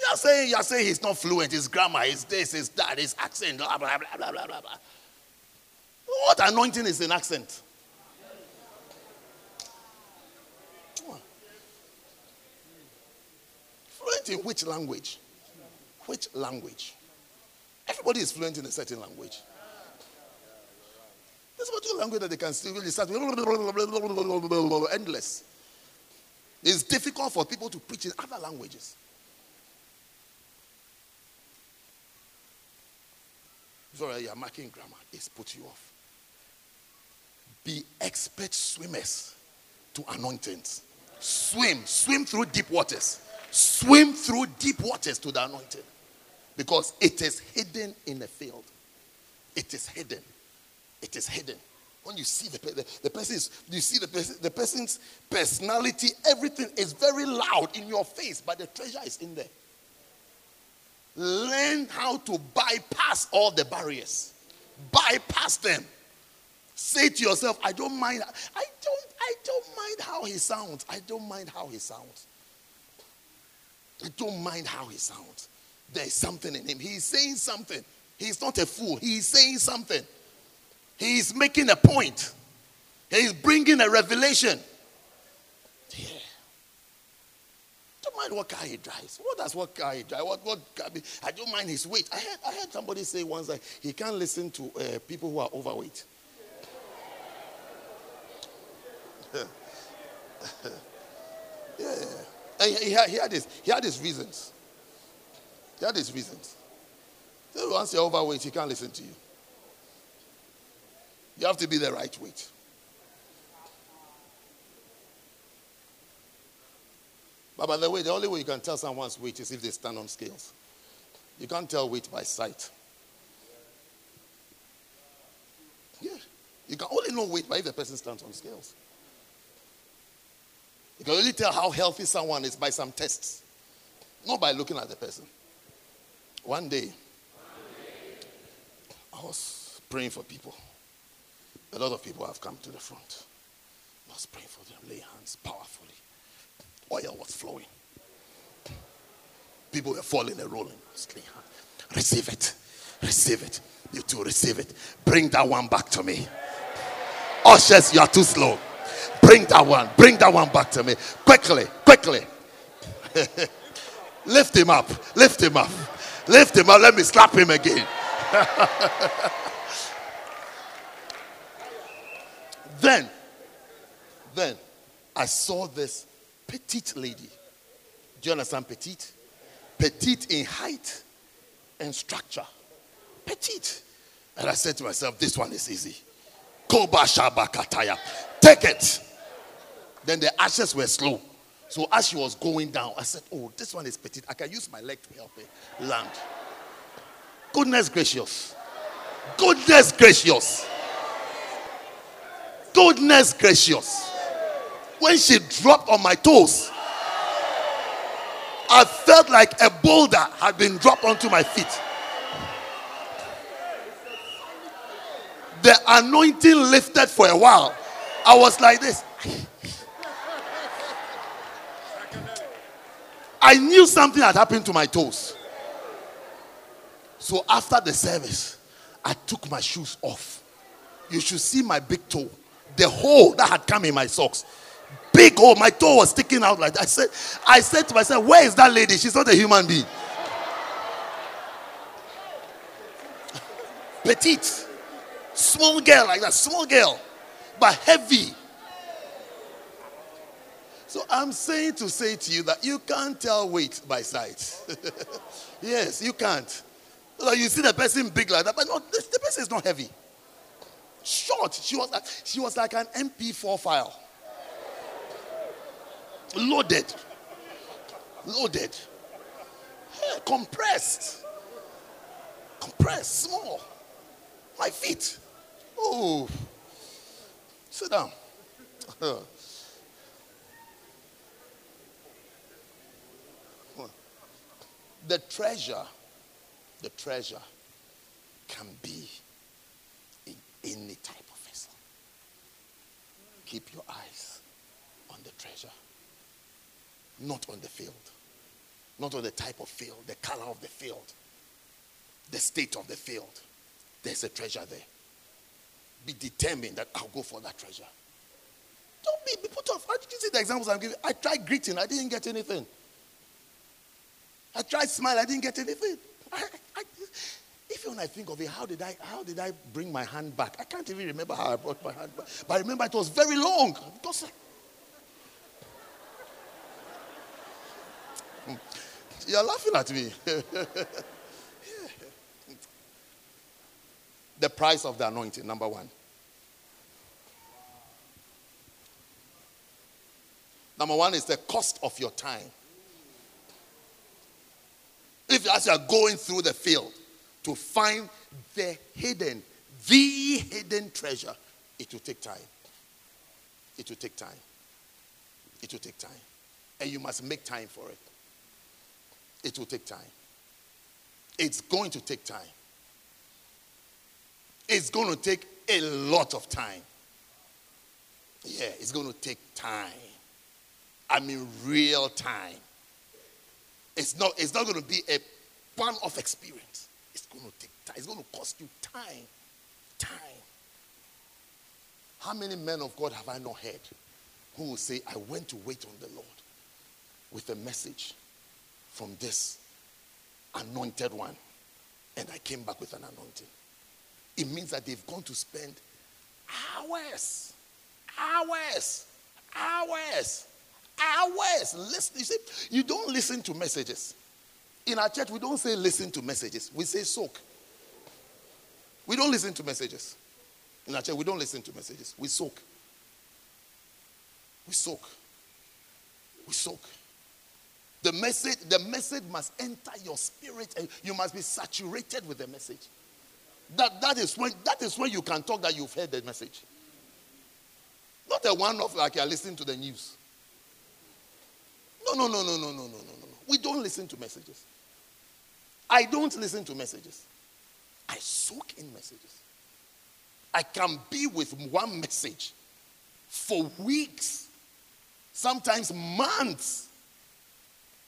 You're saying, you're saying he's not fluent, his grammar, his this, his that, his accent, blah, blah, blah, blah, blah, blah. What anointing is an accent? Fluent in which language? Which language? Everybody is fluent in a certain language. There's a language that they can still really start endless. It's difficult for people to preach in other languages. Sorry, you're marking grammar. It's put you off. Be expert swimmers to anointings. Swim, swim through deep waters. Swim through deep waters to the anointing. Because it is hidden in the field. It is hidden. It is hidden. When you see the, the, the person, you see the, the person's personality, everything is very loud in your face, but the treasure is in there. Learn how to bypass all the barriers. Bypass them. Say to yourself, I don't mind. I don't, I don't mind how he sounds. I don't mind how he sounds. I don't mind how he sounds. There's something in him. He's saying something. He's not a fool. He's saying something. He's making a point. He's bringing a revelation. Yeah. Don't mind what car he drives. What does what car he drives? What, what car be? I don't mind his weight. I heard, I heard somebody say once that he can't listen to uh, people who are overweight. yeah, and he, he, he, had his, he had his reasons. He had his reasons. So once you're overweight, he can't listen to you. You have to be the right weight. But by the way, the only way you can tell someone's weight is if they stand on scales. You can't tell weight by sight. Yeah. You can only know weight by if the person stands on scales. You can only tell how healthy someone is by some tests, not by looking at the person. One day, I was praying for people. A lot of people have come to the front. Was praying for them, lay hands powerfully. Oil was flowing. People were falling and rolling. Receive it. Receive it. You too, receive it. Bring that one back to me. Ushers, you are too slow. Bring that one. Bring that one back to me. Quickly, quickly. Lift him up. Lift him up. Lift him up. Let me slap him again. then, then I saw this petite lady. Do you understand petite? Petite in height and structure. Petite. And I said to myself, this one is easy. Koba Shabakataya. Take it. Then the ashes were slow. So as she was going down, I said, Oh, this one is petite. I can use my leg to help her land. Goodness gracious. Goodness gracious. Goodness gracious when she dropped on my toes, I felt like a boulder had been dropped onto my feet. The anointing lifted for a while. I was like this. I knew something had happened to my toes. So after the service, I took my shoes off. You should see my big toe, the hole that had come in my socks big hole. My toe was sticking out like that. I said, I said to myself, Where is that lady? She's not a human being. Petite. Small girl like that. Small girl. But heavy. So I'm saying to say to you that you can't tell weight by sight. yes, you can't. Like you see the person big like that, but no, the person is not heavy. Short. She was like, she was like an MP4 file. Loaded. Loaded. Yeah, compressed. Compressed. Small. My feet. Oh. Sit down. the treasure, the treasure can be any type of vessel. Keep your eyes on the treasure not on the field, not on the type of field, the color of the field, the state of the field. There's a treasure there. Be determined that I'll go for that treasure. Don't be, be put off. Did you see the examples I'm giving? I tried greeting, I didn't get anything. I tried smile, I didn't get anything. I, I, if when I think of it, how did I how did I bring my hand back? I can't even remember how I brought my hand back. But I remember it was very long. Because hmm. You're laughing at me. the price of the anointing, number one. Number one is the cost of your time. If as you are going through the field to find the hidden, the hidden treasure, it will take time. It will take time. It will take time. And you must make time for it. It will take time. It's going to take time. It's going to take a lot of time. Yeah, it's going to take time. I mean, real time. It's not, it's not going to be a one off experience. It's going to take time. It's going to cost you time. Time. How many men of God have I not heard who will say, I went to wait on the Lord? with a message from this anointed one, and I came back with an anointing. It means that they've gone to spend hours, hours, hours, hours. Listen, you see, you don't listen to messages. In our church, we don't say listen to messages, we say soak. We don't listen to messages. In our church, we don't listen to messages, we soak. We soak. We soak. The message, the message must enter your spirit and you must be saturated with the message. That, that, is when, that is when you can talk that you've heard the message. Not a one off like you're listening to the news. No, no, no, no, no, no, no, no, no. We don't listen to messages. I don't listen to messages. I soak in messages. I can be with one message for weeks, sometimes months.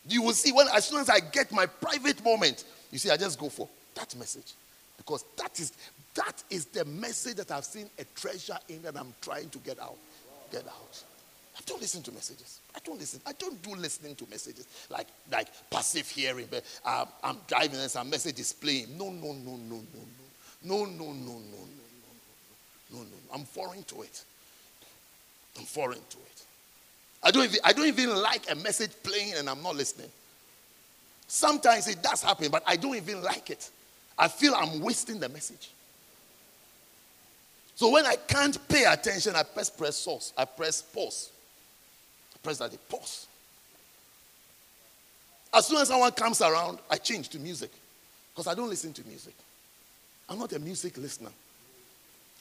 You will see when as soon as I get my private moment, you see, I just go for that message. Because that is that is the message that I've seen a treasure in that I'm trying to get out. Get out. I don't listen to messages. I don't listen. I don't do listening to messages like like passive hearing. But um, I'm driving and some message is playing. No, no, no, no, no, no, no, no, no, no, no, no, no, no. I'm foreign to it. I'm foreign to it. I don't even, I don't even like a message playing and I'm not listening. Sometimes it does happen, but I don't even like it. I feel I'm wasting the message. So when I can't pay attention, I press press source. I press pause. Press that pause. As soon as someone comes around, I change to music. Because I don't listen to music. I'm not a music listener.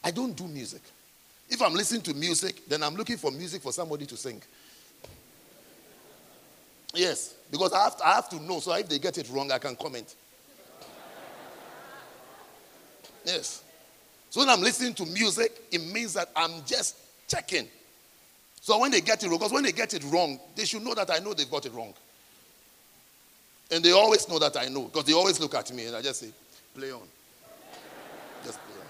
I don't do music. If I'm listening to music, then I'm looking for music for somebody to sing. Yes, because I have, to, I have to know. So if they get it wrong, I can comment. Yes. So when I'm listening to music, it means that I'm just checking. So when they get it wrong, because when they get it wrong, they should know that I know they've got it wrong. And they always know that I know, because they always look at me and I just say, play on. Just play on.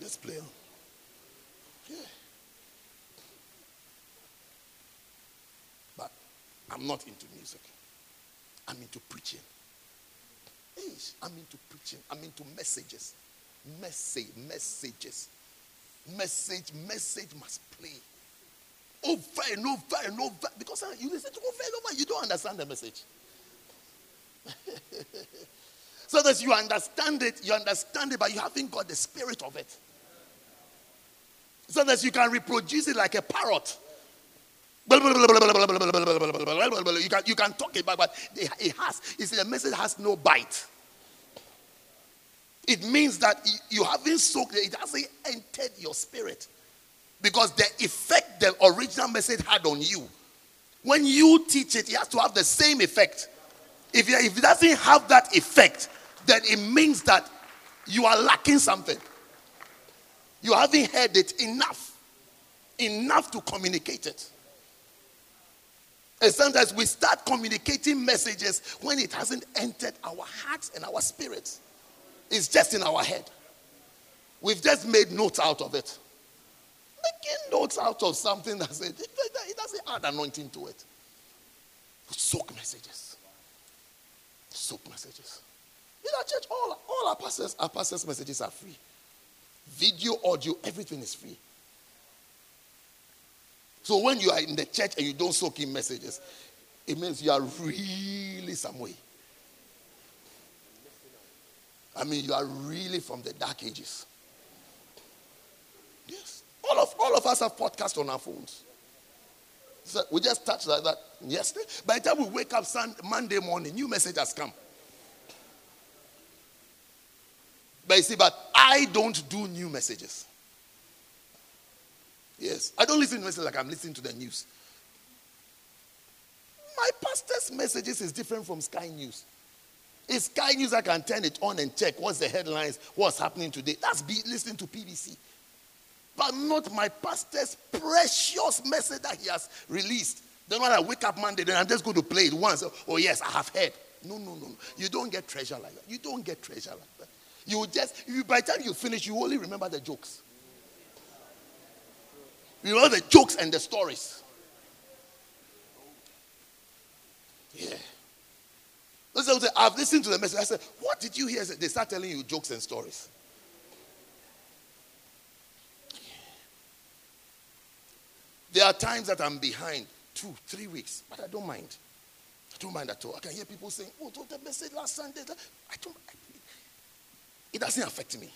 Just play on. Yeah. But I'm not into music. I'm into preaching. I'm into preaching. I'm into messages. Message, messages. Message, message must play. Over and over and over. Because uh, you listen to over and over, you don't understand the message. so that you understand it, you understand it, but you haven't got the spirit of it. So that you can reproduce it like a parrot. You can, you can talk it, but it has, you see, the message has no bite. It means that you haven't soaked it, it hasn't entered your spirit. Because the effect the original message had on you, when you teach it, it has to have the same effect. If, if it doesn't have that effect, then it means that you are lacking something. You haven't heard it enough, enough to communicate it. And sometimes we start communicating messages when it hasn't entered our hearts and our spirits. It's just in our head. We've just made notes out of it. Making notes out of something that it, it doesn't add anointing to it. Soak messages. Soak messages. In our church, all, all our pastors, our pastors' messages are free. Video, audio, everything is free. So when you are in the church and you don't soak in messages, it means you are really some way. I mean, you are really from the dark ages. Yes. All of, all of us have podcasts on our phones. So we just touched like that yesterday. By the time we wake up Sunday, Monday morning, new message has come. But you see, but I don't do new messages. Yes. I don't listen to messages like I'm listening to the news. My pastor's messages is different from Sky News. It's Sky News. I can turn it on and check what's the headlines, what's happening today. That's be listening to BBC. But not my pastor's precious message that he has released. Then when I wake up Monday, then I'm just going to play it once. Oh, yes, I have heard. No, no, no. no. You don't get treasure like that. You don't get treasure like that. You just, you, by the time you finish, you only remember the jokes. You know the jokes and the stories. Yeah. Listen, I've listened to the message. I said, What did you hear? They start telling you jokes and stories. There are times that I'm behind two, three weeks, but I don't mind. I don't mind at all. I can hear people saying, Oh, the message last Sunday. I don't, it doesn't affect me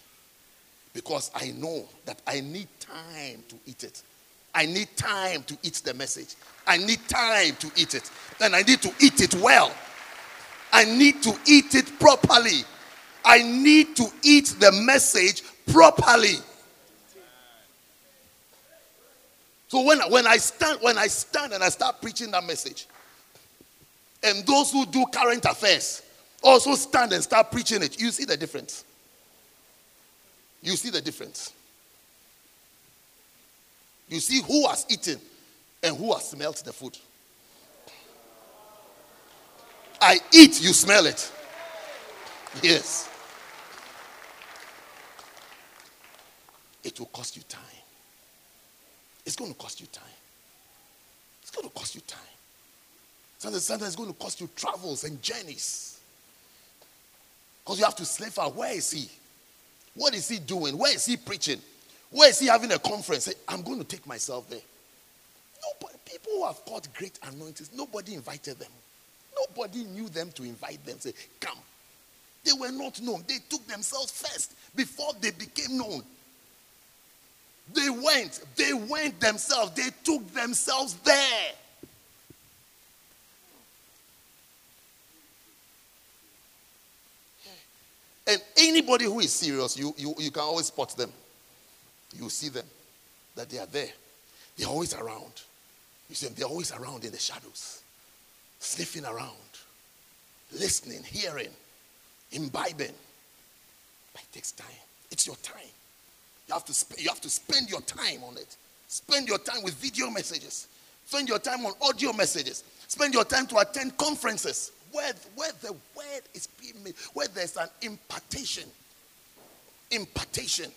because I know that I need time to eat it. I need time to eat the message. I need time to eat it. And I need to eat it well. I need to eat it properly. I need to eat the message properly. So when, when I stand when I stand and I start preaching that message, and those who do current affairs also stand and start preaching it, you see the difference. You see the difference. You see who has eaten and who has smelt the food. I eat, you smell it. Yes. It will cost you time. It's going to cost you time. It's going to cost you time. Sometimes, it's going to cost you travels and journeys. Because you have to slave out. Where is he? What is he doing? Where is he preaching? Where is he having a conference? I'm going to take myself there. Nobody, people who have got great anointings, nobody invited them. Nobody knew them to invite them. Say, come. They were not known. They took themselves first before they became known. They went. They went themselves. They took themselves there. And anybody who is serious, you, you, you can always spot them. You see them, that they are there. They're always around. You see them, they're always around in the shadows, sniffing around, listening, hearing, imbibing. But it takes time. It's your time. You have to, sp- you have to spend your time on it. Spend your time with video messages. Spend your time on audio messages. Spend your time to attend conferences where, where the word is being made, where there's an impartation. Impartation.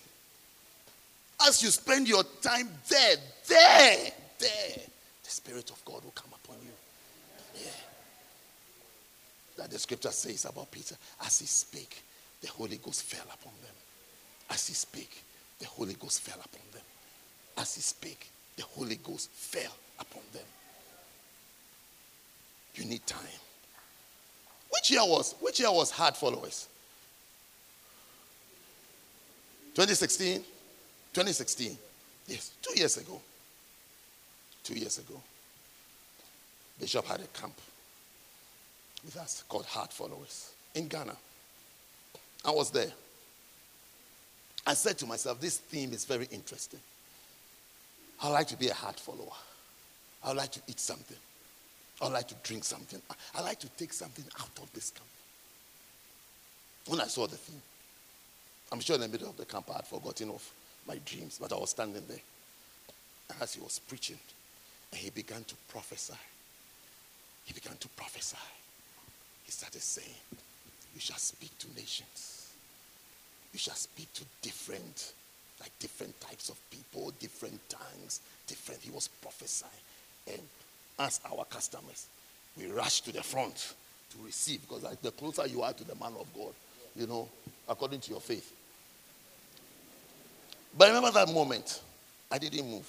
As you spend your time there, there, there, the Spirit of God will come upon you. That the scripture says about Peter. As he spake, the Holy Ghost fell upon them. As he spake, the Holy Ghost fell upon them. As he spake, the Holy Ghost fell upon them. You need time. Which year was which year was Heart Followers? 2016? 2016. Yes, two years ago. Two years ago. Bishop had a camp with us called Heart Followers in Ghana. I was there. I said to myself, this theme is very interesting. I would like to be a heart follower. I would like to eat something. I'd like to drink something. I'd like to take something out of this camp. When I saw the theme, I'm sure in the middle of the camp I had forgotten of my dreams, but I was standing there. And as he was preaching, and he began to prophesy, he began to prophesy. He started saying, You shall speak to nations. You shall speak to different, like different types of people, different tongues, different. He was prophesying. And as our customers, we rush to the front to receive because like the closer you are to the man of God, you know, according to your faith. But I remember that moment. I didn't move.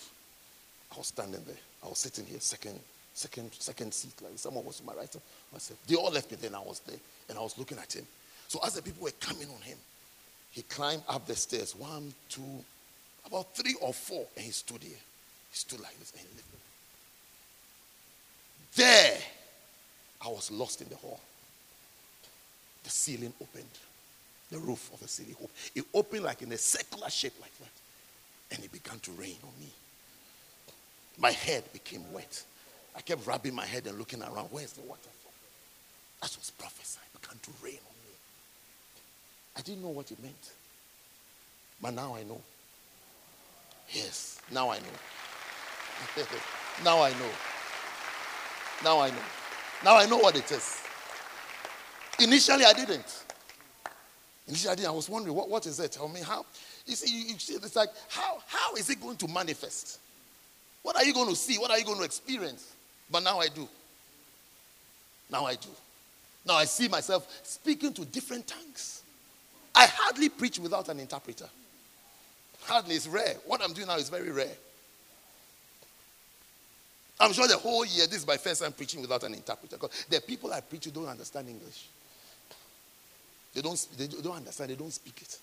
I was standing there. I was sitting here, second, second, second seat. Like someone was to my right. Myself. They all left me. Then I was there, and I was looking at him. So as the people were coming on him, he climbed up the stairs. One, two, about three or four, and he stood here. He stood like this, and he lifted. There, I was lost in the hall. The ceiling opened. The roof of the ceiling opened. It opened like in a circular shape like that. And it began to rain on me. My head became wet. I kept rubbing my head and looking around. Where's the water from? That was prophesied. It began to rain on me. I didn't know what it meant. But now I know. Yes, now I know. now I know. Now I know. Now I know what it is. Initially, I didn't. Initially, I, didn't. I was wondering, what, what is it? Tell me how. You see, you, you see, it's like, how, how is it going to manifest? What are you going to see? What are you going to experience? But now I do. Now I do. Now I see myself speaking to different tongues. I hardly preach without an interpreter. Hardly, it's rare. What I'm doing now is very rare. I'm sure the whole year, this is my first time preaching without an interpreter. Because the people I preach to don't understand English. They don't, they don't understand, they don't speak it.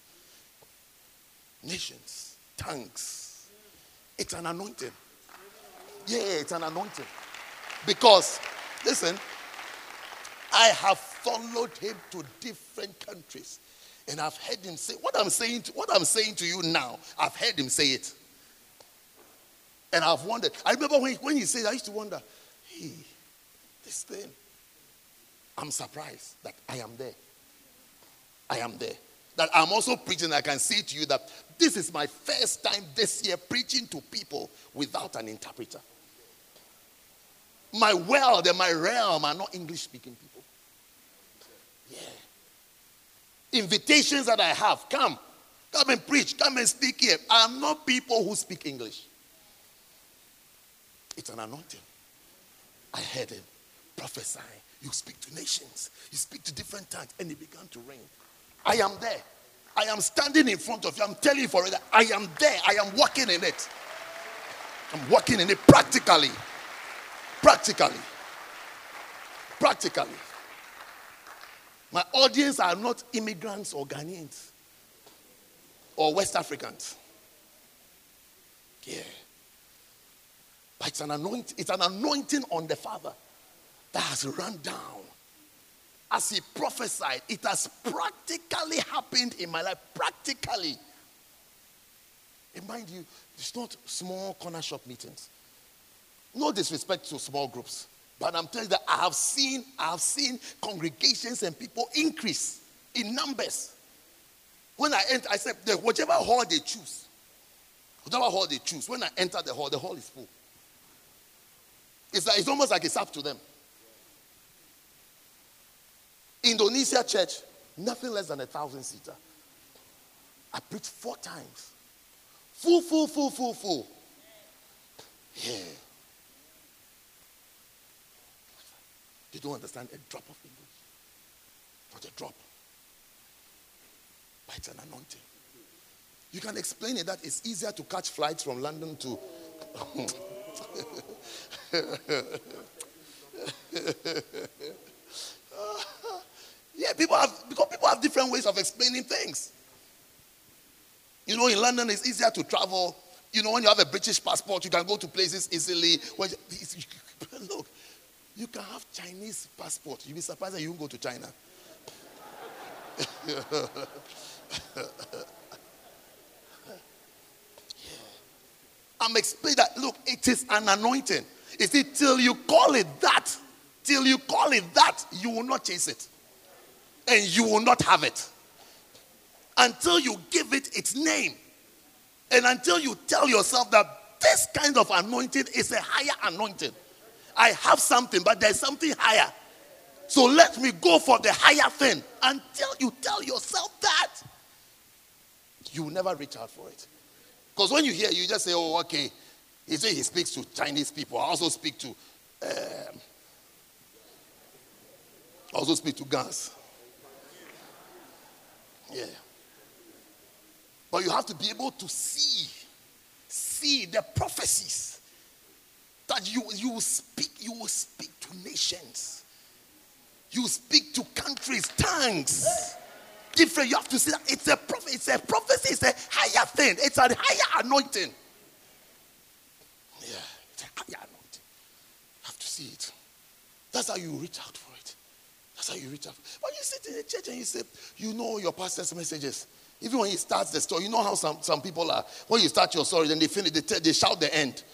Nations, tongues. It's an anointing. Yeah, it's an anointing. Because, listen, I have followed him to different countries. And I've heard him say what I'm saying to, what I'm saying to you now, I've heard him say it. And I've wondered. I remember when, when he said, I used to wonder, hey, this thing. I'm surprised that I am there. I am there. That I'm also preaching. I can say to you that this is my first time this year preaching to people without an interpreter. My world and my realm are not English speaking people. Yeah. Invitations that I have come, come and preach, come and speak here. I'm not people who speak English. It's an anointing. I heard him prophesying. You speak to nations, you speak to different tongues, and it began to rain. I am there. I am standing in front of you. I'm telling you for it. I am there. I am working in it. I'm working in it practically. Practically. Practically. My audience are not immigrants or Ghanaians or West Africans. Yeah. But it's an anointing, it's an anointing on the Father that has run down. As he prophesied, it has practically happened in my life. Practically. And mind you, it's not small corner shop meetings. No disrespect to small groups. But I'm telling you that I have seen, I have seen congregations and people increase in numbers. When I enter, I said, whichever hall they choose, whatever hall they choose, when I enter the hall, the hall is full. It's, like, it's almost like it's up to them. Indonesia church, nothing less than a thousand seater. I preached four times. Full, full, full, full, full. Yeah. They don't understand a drop of English. Not a drop. But it's an anointing. You can explain it that it's easier to catch flights from London to. yeah, people have because people have different ways of explaining things. You know, in London it's easier to travel. You know, when you have a British passport, you can go to places easily. Well, look, you can have Chinese passport. You'll be surprised that you won't go to China. I'm explaining that. Look, it is an anointing. Is it till you call it that, till you call it that, you will not chase it. And you will not have it. Until you give it its name. And until you tell yourself that this kind of anointing is a higher anointing. I have something, but there's something higher. So let me go for the higher thing. Until you tell yourself that, you will never reach out for it. Because when you hear, you just say, oh, okay. He says he speaks to Chinese people. I also speak to, um, I also speak to guns. Yeah. But you have to be able to see, see the prophecies that you, you will speak, you will speak to nations. You speak to countries, tongues different. You have to see that it's a prophet, it's a prophecy, it's a higher thing, it's a higher anointing. Yeah, it's a higher anointing. You have to see it. That's how you reach out for it. That's how you reach out. But you sit in the church and you say, you know your pastor's messages. Even when he starts the story, you know how some, some people are. When you start your story, then they finish, they, they shout the end.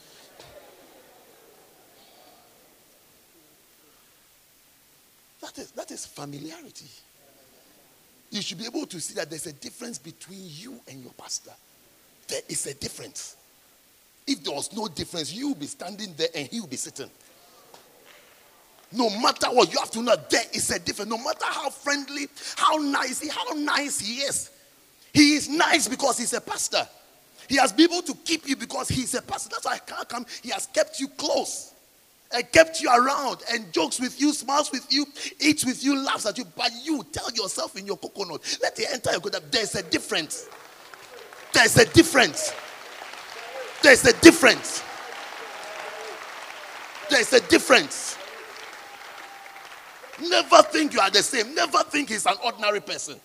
That is, that is familiarity you should be able to see that there's a difference between you and your pastor. There is a difference. If there was no difference, you will be standing there and he will be sitting. No matter what, you have to know there is a difference. No matter how friendly, how nice, he, how nice he is. He is nice because he's a pastor. He has been able to keep you because he's a pastor. That's why I can't come. He has kept you close. And kept you around and jokes with you, smiles with you, eats with you, laughs at you. But you tell yourself in your coconut, let it enter your coconut. There's a difference. There's a difference. There's a difference. There's a difference. Never think you are the same. Never think he's an ordinary person.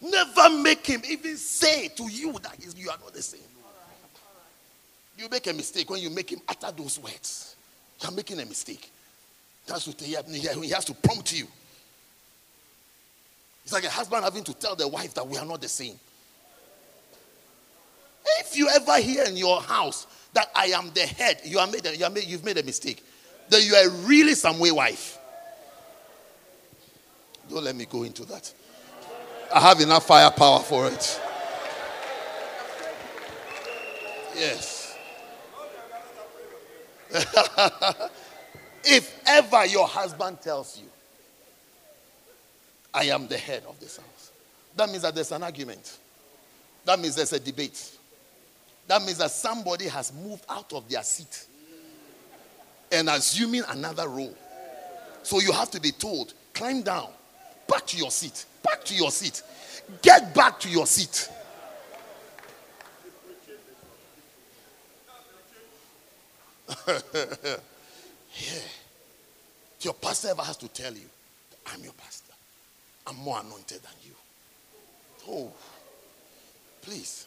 Never make him even say to you that you are not the same. You make a mistake when you make him utter those words. You're making a mistake. That's what he has to prompt you. It's like a husband having to tell the wife that we are not the same. If you ever hear in your house that I am the head, you are made you are made, you've made a mistake. Then you are really some way wife. Don't let me go into that. I have enough firepower for it. Yes. if ever your husband tells you, I am the head of this house, that means that there's an argument. That means there's a debate. That means that somebody has moved out of their seat and assuming another role. So you have to be told, climb down, back to your seat, back to your seat, get back to your seat. yeah. Your pastor ever has to tell you, I'm your pastor, I'm more anointed than you. Oh, please.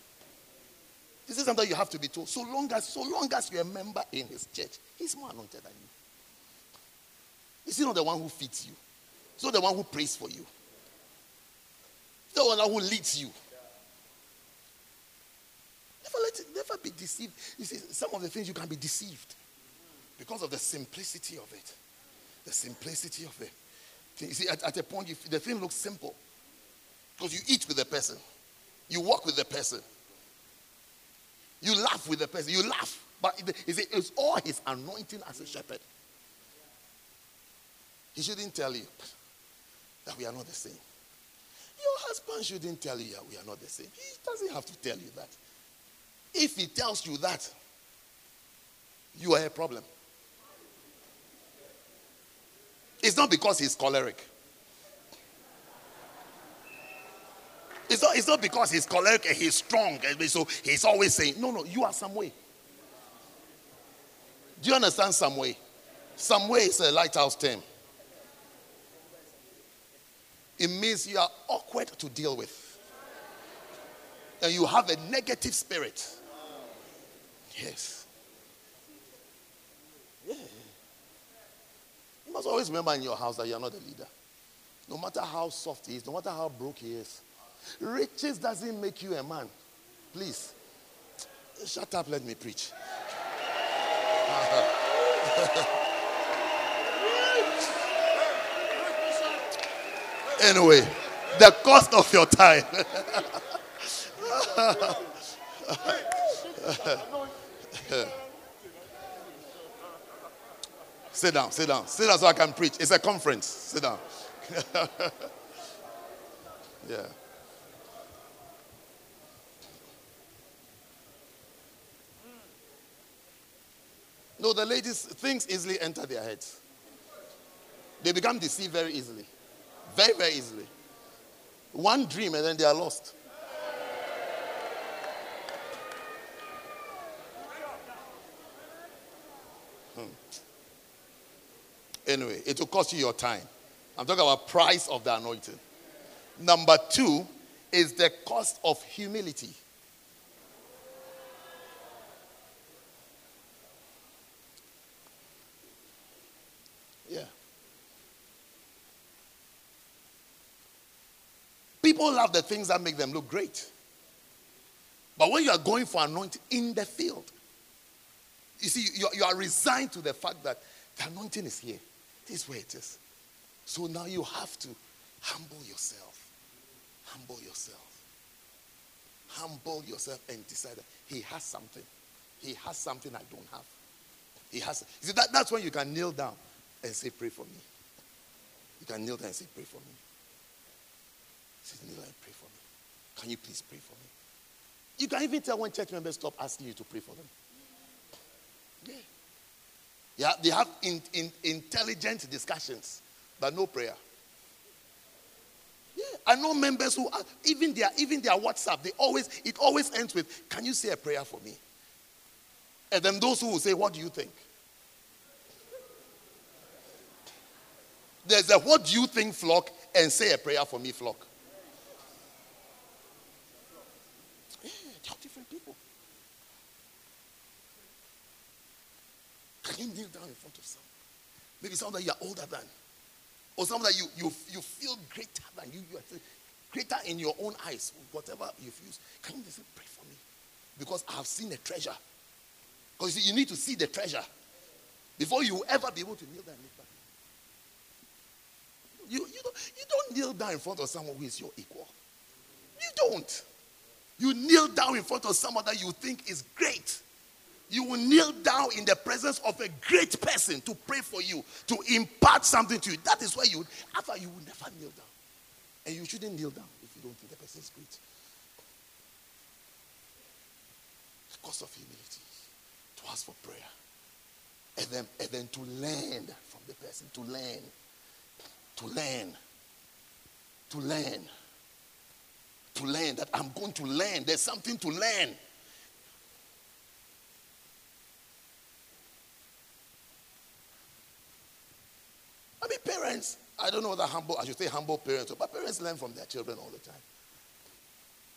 This is something you have to be told. So long as, so long as you're a member in his church, he's more anointed than you. He's not the one who feeds you. He's not the one who prays for you. He's the one who leads you. Never let it, never be deceived. You see, some of the things you can be deceived because of the simplicity of it. The simplicity of it. You see, at, at a point, you, the thing looks simple because you eat with the person, you walk with the person, you laugh with the person. You laugh. But it's all his anointing as a shepherd. He shouldn't tell you that we are not the same. Your husband shouldn't tell you that we are not the same. He doesn't have to tell you that. If he tells you that, you are a problem. It's not because he's choleric. It's not, it's not because he's choleric and he's strong, and so he's always saying, No, no, you are some way. Do you understand some way? Some way is a lighthouse term. It means you are awkward to deal with. And you have a negative spirit. Yes. Yeah. You must always remember in your house that you are not a leader. No matter how soft he is, no matter how broke he is, Riches doesn't make you a man. Please. Shut up, let me preach. anyway, the cost of your time. Sit down, sit down, sit down so I can preach. It's a conference. Sit down. yeah. No, the ladies, things easily enter their heads. They become deceived very easily. Very, very easily. One dream and then they are lost. Anyway, it will cost you your time. I'm talking about price of the anointing. Number two is the cost of humility. Yeah. People love the things that make them look great. But when you are going for anointing in the field, you see, you, you are resigned to the fact that the anointing is here. This is where it is. So now you have to humble yourself. Humble yourself. Humble yourself and decide that he has something. He has something I don't have. He has. See, that, that's when you can kneel down and say, Pray for me. You can kneel down and say, Pray for me. Say, kneel and pray for me. Can you please pray for me? You can even tell when church members stop asking you to pray for them. Yeah. Yeah, they have in, in, intelligent discussions, but no prayer. Yeah, I know members who are, even their even their WhatsApp, they always it always ends with, "Can you say a prayer for me?" And then those who will say, "What do you think?" There's a "What do you think?" flock and say a prayer for me flock. Yeah, they are different people. Can kneel down in front of someone? Maybe someone that you are older than or something that you, you, you feel greater than you, you are greater in your own eyes, whatever you've used. Can you just pray for me? Because I have seen a treasure. Because you, you need to see the treasure before you ever be able to kneel down and lift You, you, don't, you don't kneel down in front of someone who is your equal. You don't. You kneel down in front of someone that you think is great you will kneel down in the presence of a great person to pray for you, to impart something to you. That is why you, after you will never kneel down. And you shouldn't kneel down if you don't think the person is great. Because of humility, to ask for prayer. And then, and then to learn from the person, to learn. To learn. To learn. To learn that I'm going to learn. There's something to learn. I mean, parents, I don't know whether humble, I should say humble parents, but parents learn from their children all the time.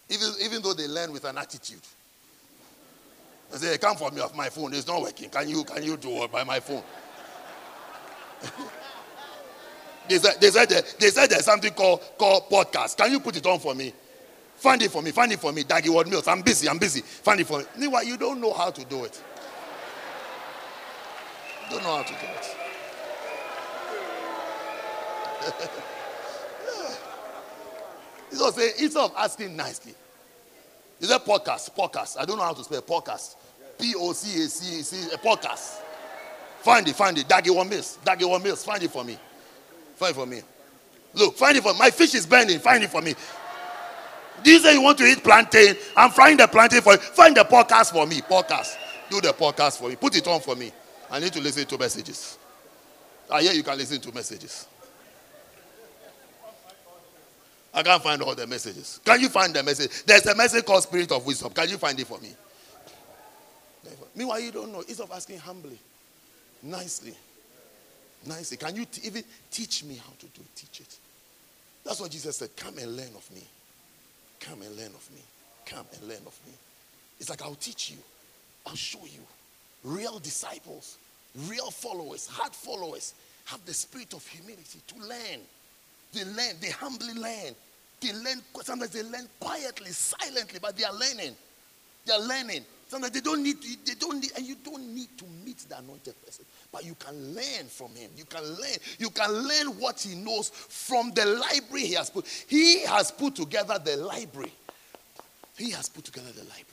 Even, even though they learn with an attitude. They say, come for me off my phone. It's not working. Can you, can you do it by my phone? they, said, they, said they said there's something called, called podcast. Can you put it on for me? Find it for me. Find it for me. Dag Heward Mills. I'm busy. I'm busy. Find it for me. Meanwhile, you don't know how to do it. Don't know how to do it. Not saying, instead of asking nicely, is that podcast? Podcast. I don't know how to spell podcast. P O C A C C a podcast. Find it, find it. Daggy one mills. Daggy one miss. Find it for me. Find it for me. Look, find it for me. My fish is burning. Find it for me. Do you you want to eat plantain? I'm frying the plantain for you. Find the podcast for me. Podcast. Do the podcast for me. Put it on for me. I need to listen to messages. I hear you can listen to messages. I can't find all the messages. Can you find the message? There's a message called Spirit of Wisdom. Can you find it for me? Meanwhile, you don't know. Instead of asking humbly, nicely, nicely, can you t- even teach me how to do it? Teach it. That's what Jesus said. Come and learn of me. Come and learn of me. Come and learn of me. It's like I'll teach you. I'll show you. Real disciples, real followers, heart followers have the spirit of humility to learn. They learn, they humbly learn. They learn, sometimes they learn quietly, silently, but they are learning. They are learning. Sometimes they don't need to, they don't need, and you don't need to meet the anointed person. But you can learn from him. You can learn. You can learn what he knows from the library he has put. He has put together the library. He has put together the library.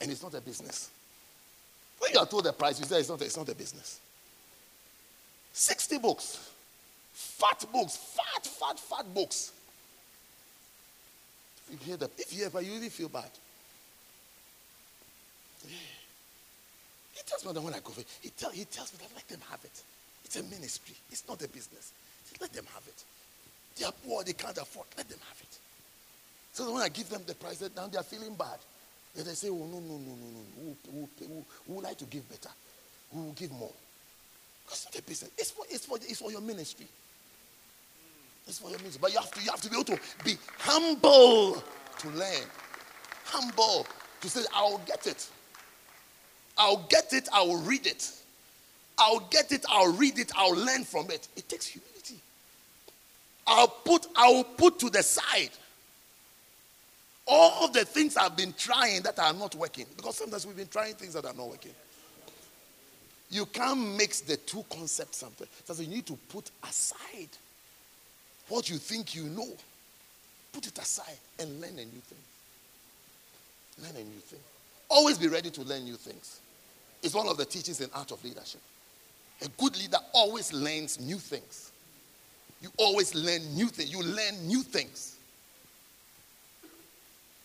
And it's not a business. When you are told the price, you say it's not, it's not a business. 60 books. Fat books, fat, fat, fat books. If you hear that, if you ever, you really feel bad. He tells me that when I go, he, tell, he tells me that let them have it. It's a ministry, it's not a business. Let them have it. They are poor, they can't afford. Let them have it. So when I give them the price, now they are feeling bad. Then they say, oh, no, no, no, no, no. We, we, we, we would like to give better. We will give more. It's not a business. It's for, it's for, it's for your ministry. It's for your ministry. But you have to, you have to be able to be humble to learn. Humble to say, I'll get it. I'll get it, I'll read it. I'll get it, I'll read it, I'll learn from it. It takes humility. I'll put, I'll put to the side all the things I've been trying that are not working. Because sometimes we've been trying things that are not working. You can't mix the two concepts sometimes. So you need to put aside what you think you know. Put it aside and learn a new thing. Learn a new thing. Always be ready to learn new things. It's one of the teachings in art of leadership. A good leader always learns new things. You always learn new things. You learn new things.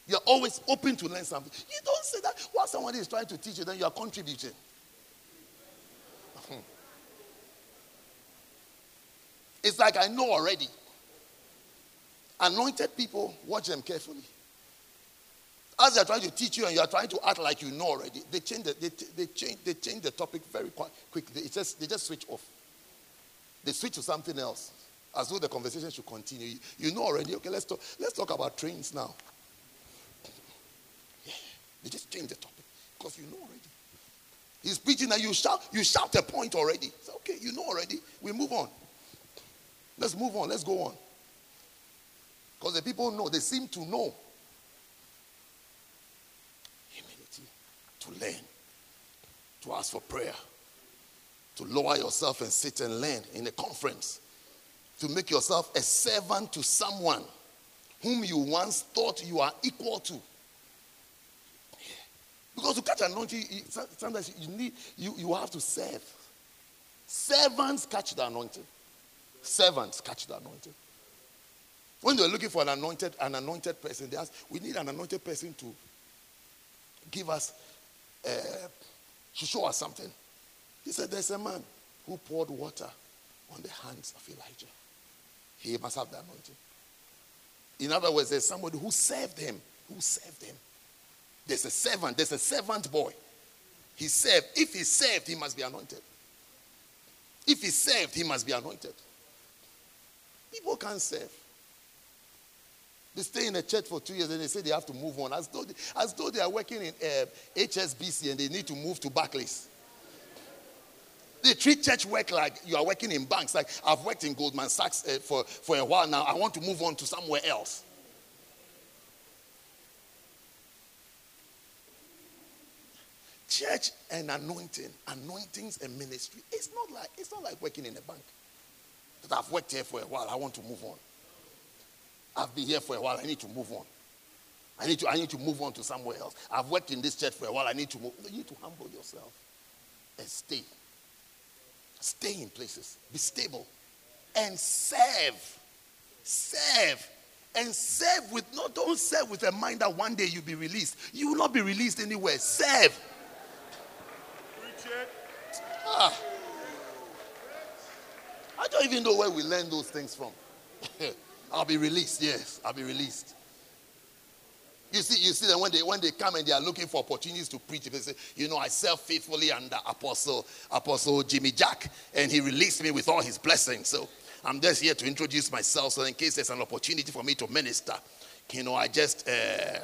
You're always open to learn something. You don't say that while somebody is trying to teach you, then you are contributing. It's like I know already. Anointed people, watch them carefully. As they're trying to teach you and you're trying to act like you know already, they change the, they, they change, they change the topic very quickly. They just, they just switch off. They switch to something else as though the conversation should continue. You, you know already, okay, let's talk, let's talk about trains now. Yeah, they just change the topic because you know already. He's preaching and you shout, you shout a point already. It's okay, you know already. We move on. Let's move on. Let's go on. Because the people know, they seem to know. Humility, to learn, to ask for prayer, to lower yourself and sit and learn in a conference, to make yourself a servant to someone whom you once thought you are equal to. Because to catch anointing, sometimes you need you, you have to serve. Servants catch the anointing. Servants catch the anointing. When they're looking for an anointed, an anointed person, they ask, we need an anointed person to give us, uh, to show us something. He said, There's a man who poured water on the hands of Elijah. He must have the anointing. In other words, there's somebody who served him, who served him. There's a servant, there's a servant boy. He served. If he served, he must be anointed. If he served, he must be anointed. People can't serve. They stay in a church for two years and they say they have to move on, as though they, as though they are working in uh, HSBC and they need to move to Barclays. They treat church work like you are working in banks. Like I've worked in Goldman Sachs uh, for, for a while now. I want to move on to somewhere else. Church and anointing, anointings and ministry. It's not like it's not like working in a bank. That I've worked here for a while. I want to move on. I've been here for a while. I need to move on. I need to, I need to move on to somewhere else. I've worked in this church for a while. I need to move. You need to humble yourself and stay. Stay in places. Be stable. And serve. Serve. And serve with, no, don't serve with a mind that one day you'll be released. You will not be released anywhere. Serve. Ah. I don't even know where we learn those things from. I'll be released. Yes, I'll be released. You see, you see that when they when they come and they are looking for opportunities to preach, they say, you know, I served faithfully under Apostle Apostle Jimmy Jack, and he released me with all his blessings. So I'm just here to introduce myself. So in case there's an opportunity for me to minister, you know, I just uh,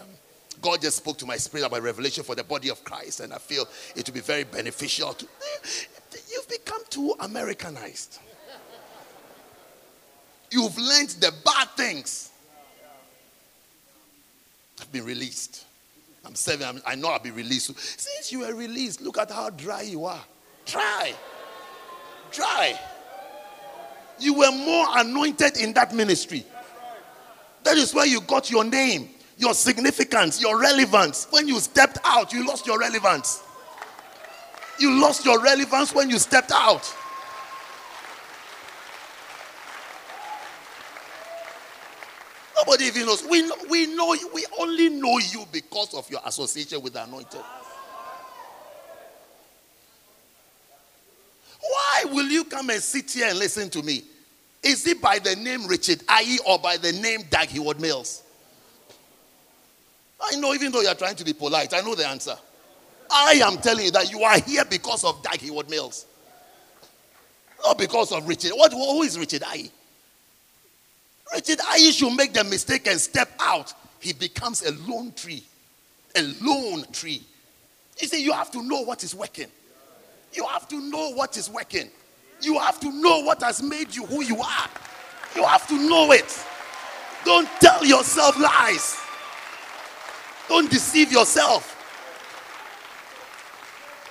God just spoke to my spirit about revelation for the body of Christ, and I feel it will be very beneficial. To, you've become too Americanized. You've learned the bad things. I've been released. I'm seven. I'm, i know I'll be released. Since you were released, look at how dry you are. Dry. Dry. You were more anointed in that ministry. That is where you got your name, your significance, your relevance. When you stepped out, you lost your relevance. You lost your relevance when you stepped out. Nobody even knows. We know, we know we only know you because of your association with the anointed. Why will you come and sit here and listen to me? Is it by the name Richard Aye or by the name Dag Heward Mills? I know, even though you're trying to be polite, I know the answer. I am telling you that you are here because of Dag Heward Mills. Not because of Richard. What, who is Richard Aye? Richard should make the mistake and step out. He becomes a lone tree. A lone tree. You see, you have to know what is working. You have to know what is working. You have to know what has made you who you are. You have to know it. Don't tell yourself lies. Don't deceive yourself.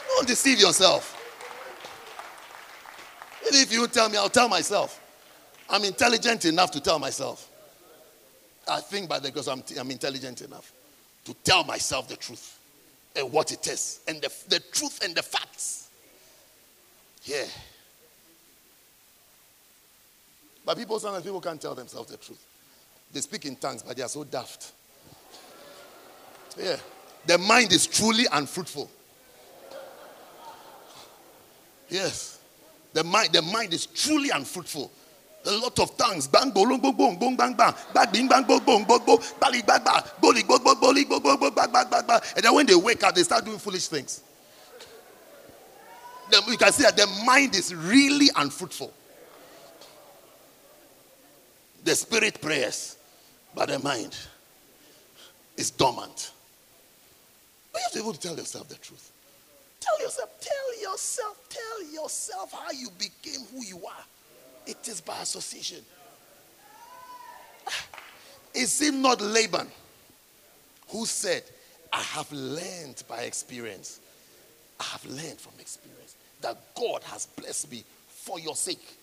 Don't deceive yourself. If you tell me, I'll tell myself. I'm intelligent enough to tell myself. I think by the because I'm, I'm intelligent enough to tell myself the truth and what it is and the, the truth and the facts. Yeah. But people, sometimes people can't tell themselves the truth. They speak in tongues, but they are so daft. Yeah. The mind is truly unfruitful. Yes. The mind, the mind is truly unfruitful. A lot of tongues. Bang, bolong, bong, bong, bong, bang, bang. Bang, bang, bong, bong, bong, bong. Bali, bang, bang. Bong, boli, bong, bong, bong, bang, bang, bang, bang. And then when they wake up, they start doing foolish things. Then you can see that their mind is really unfruitful. The spirit prayers, but the mind is dormant. But you have to be able to tell yourself the truth. Tell yourself, tell yourself, tell yourself how you became who you are. It is by association. Is it not Laban who said, I have learned by experience? I have learned from experience that God has blessed me for your sake.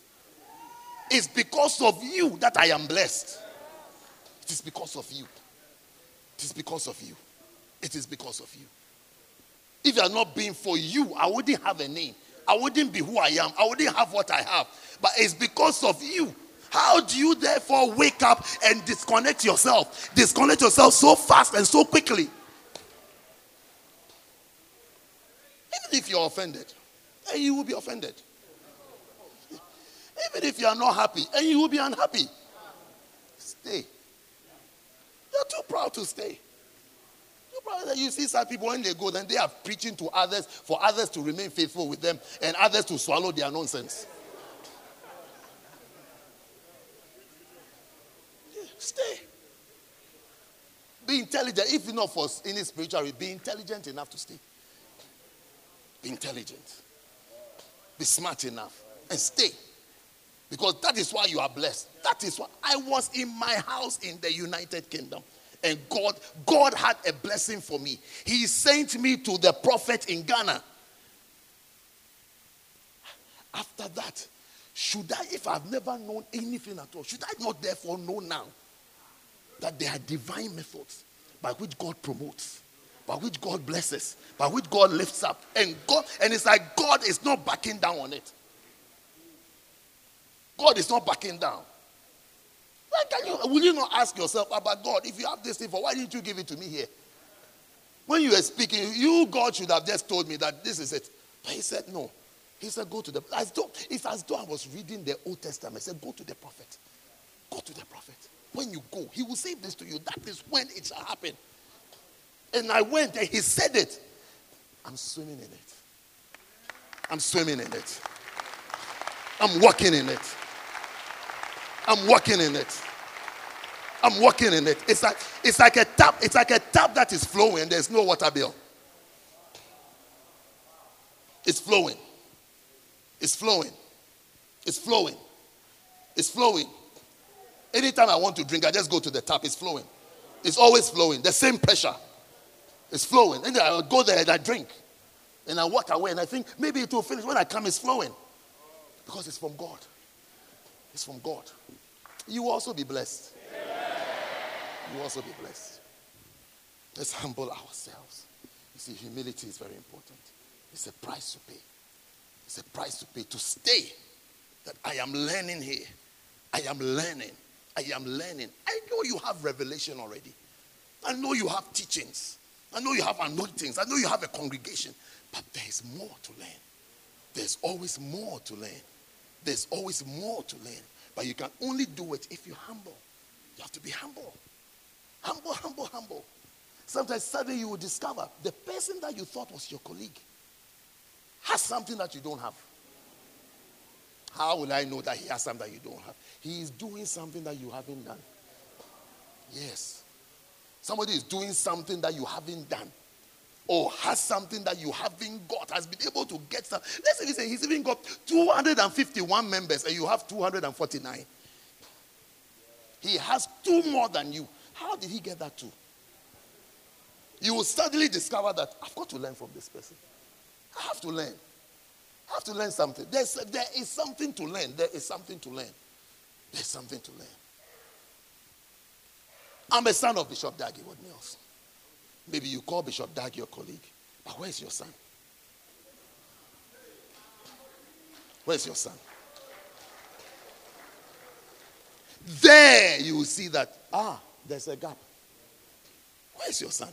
It's because of you that I am blessed. It is because of you. It is because of you. It is because of you. If it had not been for you, I wouldn't have a name. I wouldn't be who I am. I wouldn't have what I have. But it's because of you. How do you therefore wake up and disconnect yourself? Disconnect yourself so fast and so quickly. Even if you're offended, and you will be offended. Even if you are not happy, and you will be unhappy. Stay. You're too proud to stay. You see some people when they go, then they are preaching to others for others to remain faithful with them and others to swallow their nonsense. Stay. Be intelligent. If not for any spiritual, be intelligent enough to stay. Be intelligent. Be smart enough and stay. Because that is why you are blessed. That is why I was in my house in the United Kingdom. And God, God had a blessing for me. He sent me to the prophet in Ghana. After that, should I, if I've never known anything at all, should I not therefore know now that there are divine methods by which God promotes, by which God blesses, by which God lifts up, and God, and it's like God is not backing down on it. God is not backing down. Why can you, will you not ask yourself about God? If you have this thing for, why didn't you give it to me here? When you were speaking, you, God, should have just told me that this is it. But he said, no. He said, go to the, as though, it's as though I was reading the Old Testament. He said, go to the prophet. Go to the prophet. When you go, he will say this to you. That is when it shall happen. And I went and he said it. I'm swimming in it. I'm swimming in it. I'm walking in it. I'm walking in it. I'm walking in it. It's like it's like a tap. It's like a tap that is flowing. There's no water bill. It's flowing. It's flowing. It's flowing. It's flowing. Anytime I want to drink, I just go to the tap. It's flowing. It's always flowing. The same pressure. It's flowing. And I go there and I drink. And I walk away and I think maybe it will finish. When I come, it's flowing. Because it's from God. It's from God. You also be blessed. You also be blessed. Let's humble ourselves. You see, humility is very important. It's a price to pay. It's a price to pay to stay. That I am learning here. I am learning. I am learning. I know you have revelation already. I know you have teachings. I know you have anointings. I know you have a congregation. But there is more to learn. There's always more to learn. There's always more to learn. But you can only do it if you're humble. You have to be humble. Humble, humble, humble. Sometimes suddenly you will discover the person that you thought was your colleague has something that you don't have. How will I know that he has something that you don't have? He is doing something that you haven't done. Yes. Somebody is doing something that you haven't done or has something that you haven't got, has been able to get some. Let's say he's even got 251 members and you have 249. He has two more than you. How did he get that two? You will suddenly discover that I've got to learn from this person. I have to learn. I have to learn something. There's, there is something to learn. There is something to learn. There's something to learn. I'm a son of Bishop Dagi. What else? Maybe you call Bishop Dag your colleague. But where's your son? Where's your son? There you will see that, ah, there's a gap. Where's your son?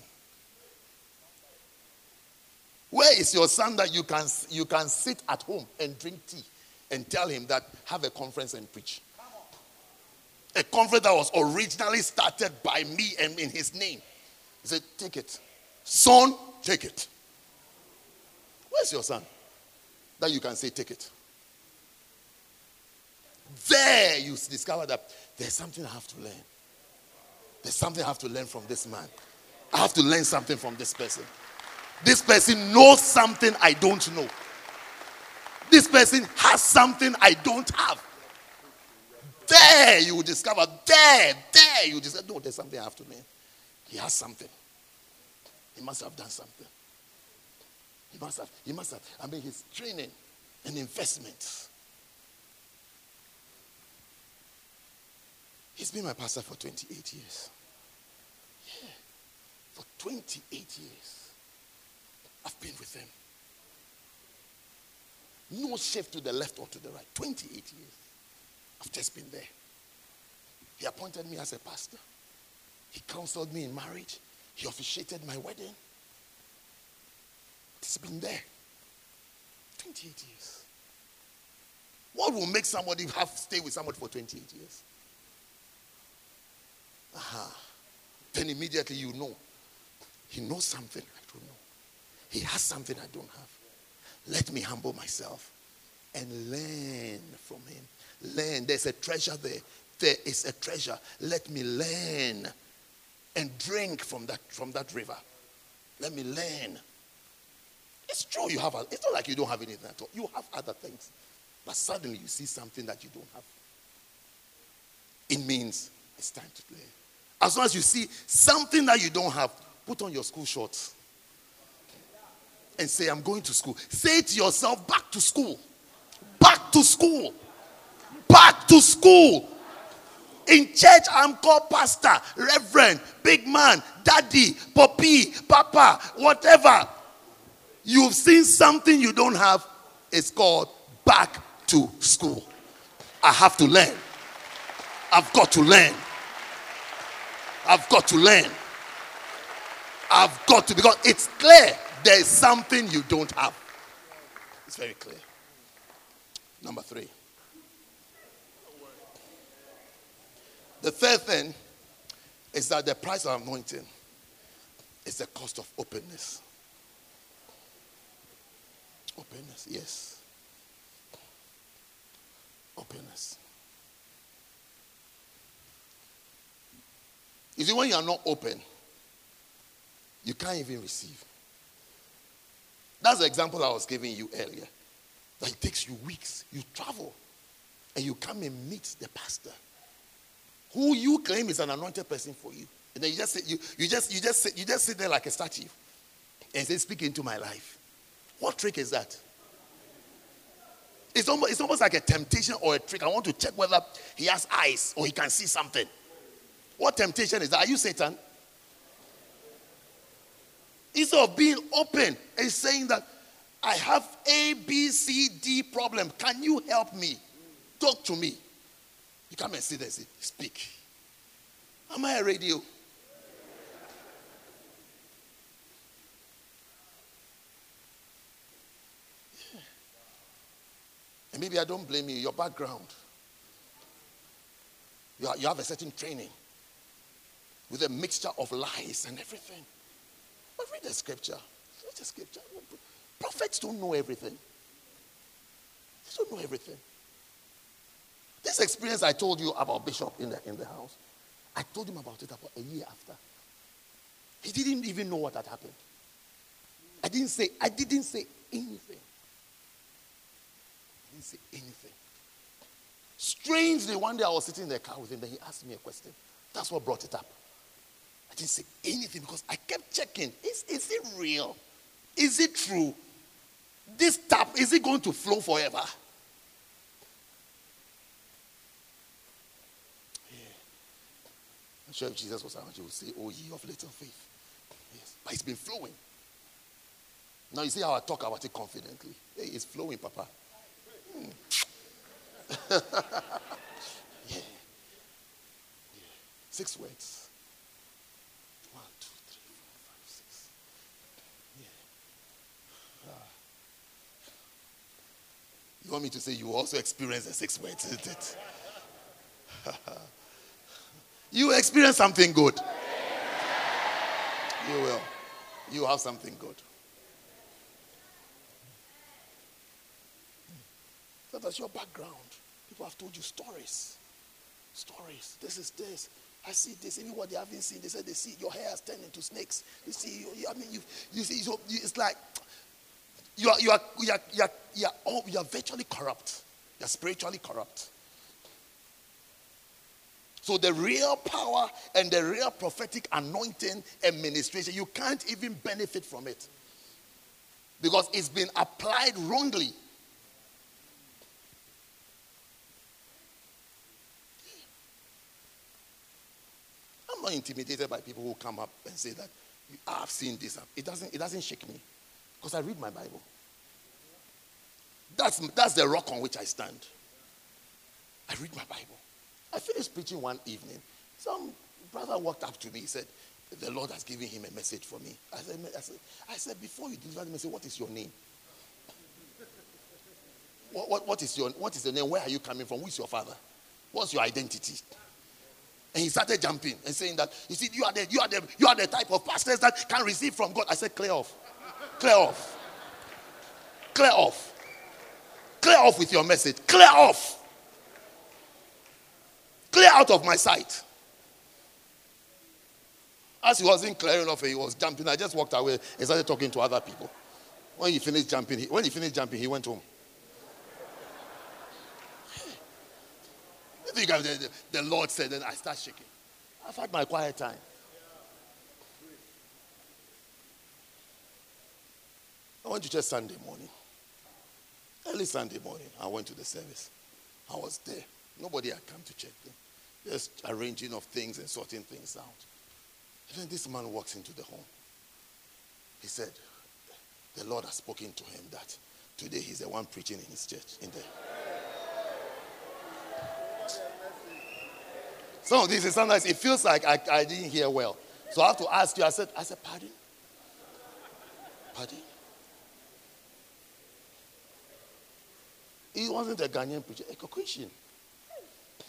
Where is your son that you can, you can sit at home and drink tea and tell him that have a conference and preach? A conference that was originally started by me and in his name. He said, Take it. Son, take it. Where's your son? That you can say, Take it. There you discover that there's something I have to learn. There's something I have to learn from this man. I have to learn something from this person. This person knows something I don't know. This person has something I don't have. There you discover, there, there you discover, no, there's something I have to learn. He has something. He must have done something. He must have, he must have, I mean, his training and investment. He's been my pastor for 28 years. Yeah. For 28 years. I've been with him. No shift to the left or to the right. 28 years. I've just been there. He appointed me as a pastor. He counseled me in marriage. He officiated my wedding. It's been there. 28 years. What will make somebody have stay with somebody for 28 years? Aha. Then immediately you know. He knows something I don't know. He has something I don't have. Let me humble myself and learn from him. Learn. There's a treasure there. There is a treasure. Let me learn and drink from that from that river. Let me learn. It's true you have a, it's not like you don't have anything at all. You have other things. But suddenly you see something that you don't have. It means it's time to play. As long as you see something that you don't have, put on your school shorts and say, I'm going to school. Say to yourself, back to school. Back to school. Back to school. In church, I'm called pastor, reverend, big man, daddy, poppy, papa, whatever. You've seen something you don't have. It's called back to school. I have to learn. I've got to learn. I've got to learn. I've got to, because it's clear there is something you don't have. It's very clear. Number three. The third thing is that the price of anointing is the cost of openness. Openness, yes. Openness. You see, when you are not open, you can't even receive. That's the example I was giving you earlier. That it takes you weeks. You travel and you come and meet the pastor who you claim is an anointed person for you. And then you just sit, you, you just you just sit, you just sit there like a statue and say, Speak into my life. What trick is that? It's almost, it's almost like a temptation or a trick. I want to check whether he has eyes or he can see something. What temptation is that? Are you Satan? Instead of being open and saying that I have A, B, C, D problem. Can you help me? Talk to me. You come and sit there and say, Speak. Am I a radio? Yeah. And maybe I don't blame you, your background. You, are, you have a certain training with a mixture of lies and everything. But read the scripture. Read the scripture. Prophets don't know everything. They don't know everything. This experience I told you about Bishop in the, in the house, I told him about it about a year after. He didn't even know what had happened. I didn't say, I didn't say anything. I didn't say anything. Strangely, one day I was sitting in the car with him, then he asked me a question. That's what brought it up. I didn't say anything because I kept checking. Is, is it real? Is it true? This tap, is it going to flow forever? I'm sure if Jesus was around, he would say, Oh, ye of little faith. Yes. But it's been flowing. Now you see how I talk about it confidently. Hey, it's flowing, Papa. Hmm. yeah. yeah. Six words. One, two, three, four, five, six. You want me to say you also experience the six words, isn't it? You experience something good. You will. You have something good. So that's your background. People have told you stories. Stories. This is this. I see this. Even what they haven't seen, they said they see your hair has turned into snakes. You see, you, I mean, you, you see, so it's like you are, you are, you are, you are, you are, all, you are virtually corrupt. You are spiritually corrupt. So the real power and the real prophetic anointing administration, you can't even benefit from it because it's been applied wrongly. I'm not intimidated by people who come up and say that I've seen this. It doesn't, it doesn't shake me because I read my Bible. That's, that's the rock on which I stand. I read my Bible. I finished preaching one evening. Some brother walked up to me. He said, The Lord has given him a message for me. I said, I said, I said Before you deliver the message, what is your name? What, what, what, is your, what is your name? Where are you coming from? Who is your father? What's your identity? And he started jumping and saying that, you see, you are the, you are the, you are the type of pastors that can receive from God. I said, clear off. Clear off. Clear off. Clear off with your message. Clear off. Clear out of my sight. As he wasn't clearing off, he was jumping. I just walked away and started talking to other people. When he finished jumping, he, when he finished jumping, he went home. Think the, the Lord said, then I start shaking. I've had my quiet time. I went to church Sunday morning. Early Sunday morning, I went to the service. I was there. Nobody had come to check them. Just arranging of things and sorting things out. And then this man walks into the home. He said, The Lord has spoken to him that today he's the one preaching in his church. In there. Some of these sometimes it feels like I, I didn't hear well. So I have to ask you. I said, I said, pardon? Pardon? He wasn't a Ghanaian preacher, a Caucasian.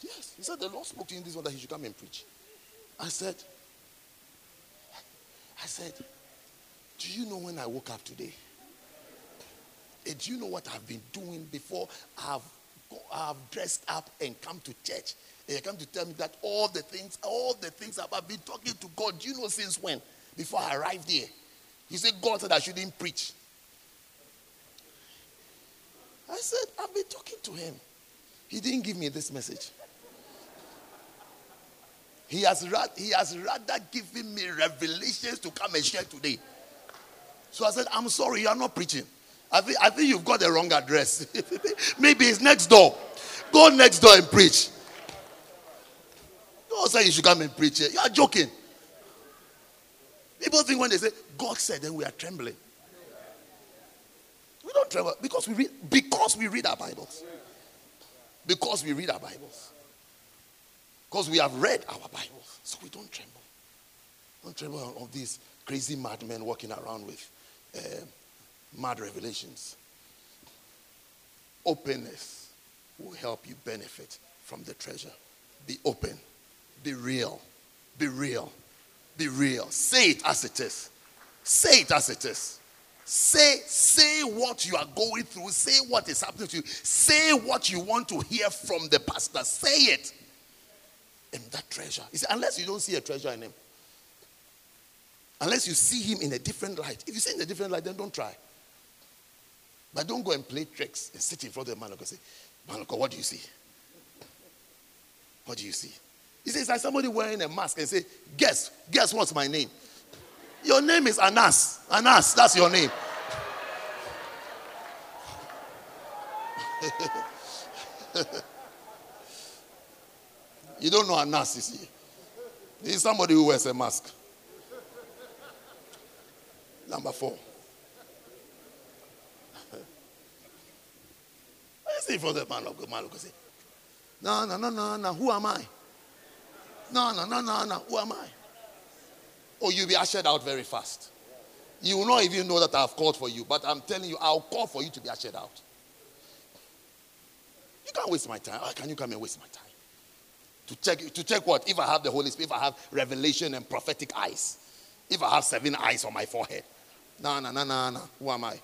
Yes. He said, The Lord spoke to him this one that he should come and preach. I said, I said, Do you know when I woke up today? And do you know what I've been doing before I've, I've dressed up and come to church? And you come to tell me that all the things, all the things I've been talking to God, do you know since when? Before I arrived here. He said, God said I shouldn't preach. I said, I've been talking to him. He didn't give me this message. He has, he has rather given me revelations to come and share today. So I said, I'm sorry, you are not preaching. I think, I think you've got the wrong address. Maybe it's next door. Go next door and preach. Don't say you should come and preach here. You are joking. People think when they say, God said, then we are trembling. We don't tremble because we read, because we read our Bibles. Because we read our Bibles. Because we have read our Bibles. So we don't tremble. Don't tremble of these crazy madmen walking around with uh, mad revelations. Openness will help you benefit from the treasure. Be open. Be real. Be real. Be real. Say it as it is. Say it as it is. Say, say what you are going through. Say what is happening to you. Say what you want to hear from the pastor. Say it. That treasure. Unless you don't see a treasure in him, unless you see him in a different light. If you see in a different light, then don't try. But don't go and play tricks and sit in front of the man and say, Man of God, what do you see? What do you see? He says, like somebody wearing a mask and say, Guess, guess what's my name? Your name is Anas. Anas, that's your name. you don't know Anas, you see. He's somebody who wears a mask. Number four. I see for the man of God, man of God say, No, no, no, no, no, who am I? No, no, no, no, no, who am I? or you'll be ushered out very fast. You will not even know that I've called for you, but I'm telling you, I'll call for you to be ushered out. You can't waste my time. How can you come and waste my time? To check, to check what? If I have the Holy Spirit, if I have revelation and prophetic eyes, if I have seven eyes on my forehead. No, no, no, no, no. Who am I?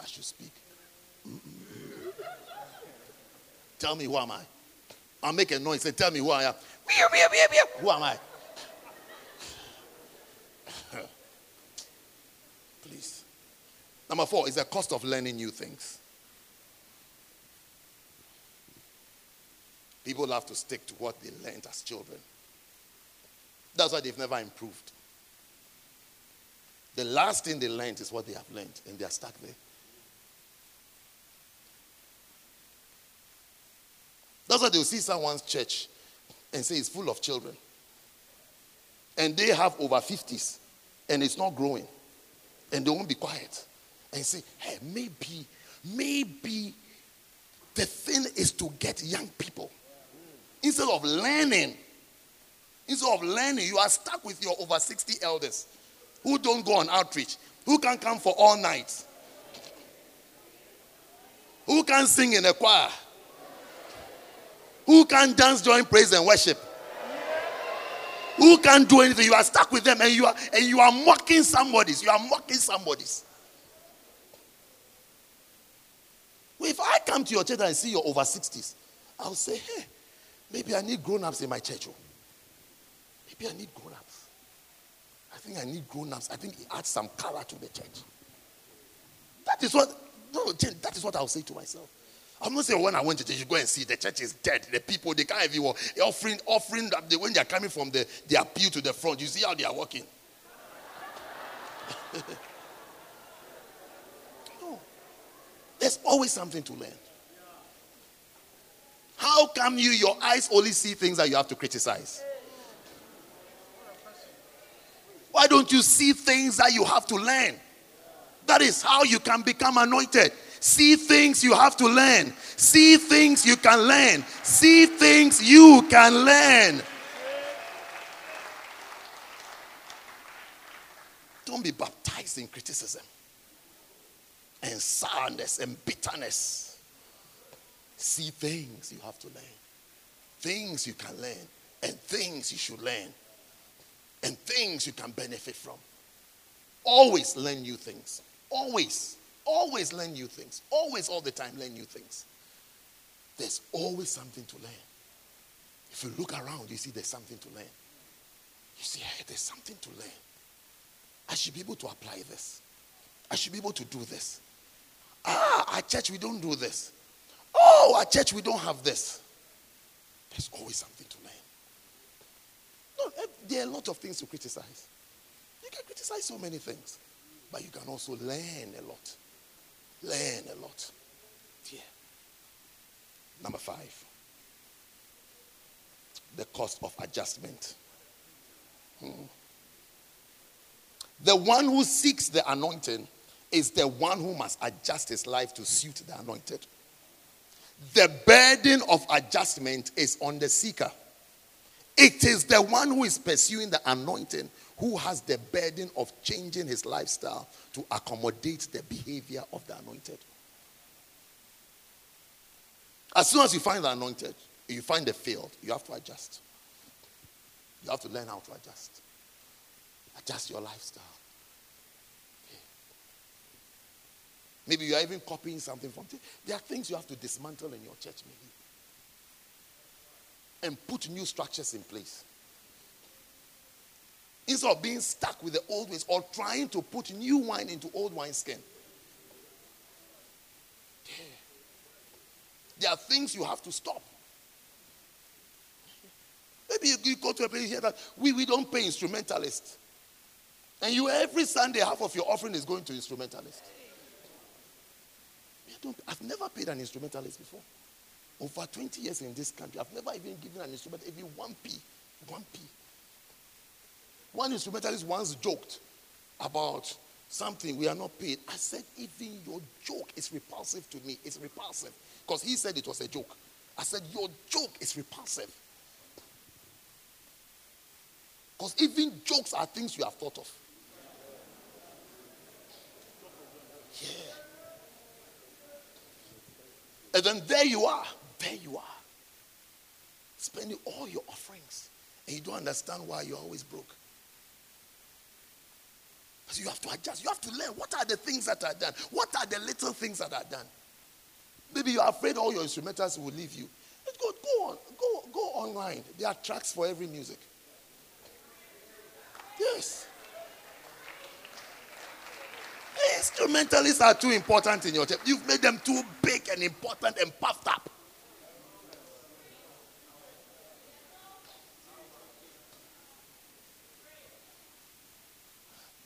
I should speak. Tell me who am I? I'll make a noise and tell me who I am. Who am I? Please. Number four is the cost of learning new things. People have to stick to what they learned as children. That's why they've never improved. The last thing they learned is what they have learned, and they are stuck there. That's why they'll see someone's church and say it's full of children. And they have over 50s and it's not growing. And they won't be quiet. And say, hey, maybe, maybe the thing is to get young people. Instead of learning, instead of learning, you are stuck with your over 60 elders who don't go on outreach, who can come for all night, who can sing in a choir who can dance during praise and worship? Who can do anything? You are stuck with them and you are and you are mocking somebody's. You are mocking somebody's. If I come to your church and see you're over 60s, I'll say, hey, maybe I need grown-ups in my church. Oh. Maybe I need grown-ups. I think I need grown-ups. I think it adds some color to the church. That is what no, that is what I'll say to myself. I'm not saying when I went to church, you go and see the church is dead. The people, they can't even offering, offering when they are coming from the, the pew to the front. You see how they are walking. no. There's always something to learn. How come you, your eyes only see things that you have to criticize? Why don't you see things that you have to learn? That is how you can become anointed. See things you have to learn. See things you can learn. See things you can learn. Don't be baptized in criticism and sourness and bitterness. See things you have to learn, things you can learn, and things you should learn, and things you can benefit from. Always learn new things. Always. Always learn new things. Always, all the time, learn new things. There's always something to learn. If you look around, you see there's something to learn. You see, hey, there's something to learn. I should be able to apply this. I should be able to do this. Ah, at church we don't do this. Oh, at church we don't have this. There's always something to learn. No, eh, there are a lot of things to criticize. You can criticize so many things, but you can also learn a lot. Learn a lot. Yeah. Number five, the cost of adjustment. Hmm. The one who seeks the anointing is the one who must adjust his life to suit the anointed. The burden of adjustment is on the seeker. It is the one who is pursuing the anointing who has the burden of changing his lifestyle to accommodate the behavior of the anointed. As soon as you find the anointed, you find the field, you have to adjust. You have to learn how to adjust. Adjust your lifestyle. Maybe you are even copying something from. There are things you have to dismantle in your church, maybe. And put new structures in place. Instead of being stuck with the old ways or trying to put new wine into old wineskin. Yeah. There are things you have to stop. Maybe you, go to a place here that we, we don't pay instrumentalists. And you every Sunday, half of your offering is going to instrumentalists. I've never paid an instrumentalist before. Over 20 years in this country, I've never even given an instrument, even 1p. 1p. One instrumentalist once joked about something we are not paid. I said, even your joke is repulsive to me. It's repulsive. Because he said it was a joke. I said, your joke is repulsive. Because even jokes are things you have thought of. Yeah. And then there you are. There you are. Spending all your offerings. And you don't understand why you're always broke. You have to adjust. You have to learn what are the things that are done. What are the little things that are done? Maybe you're afraid all your instrumentals will leave you. Go, go on, go, go online. There are tracks for every music. Yes. Instrumentalists are too important in your church. You've made them too big and important and puffed up.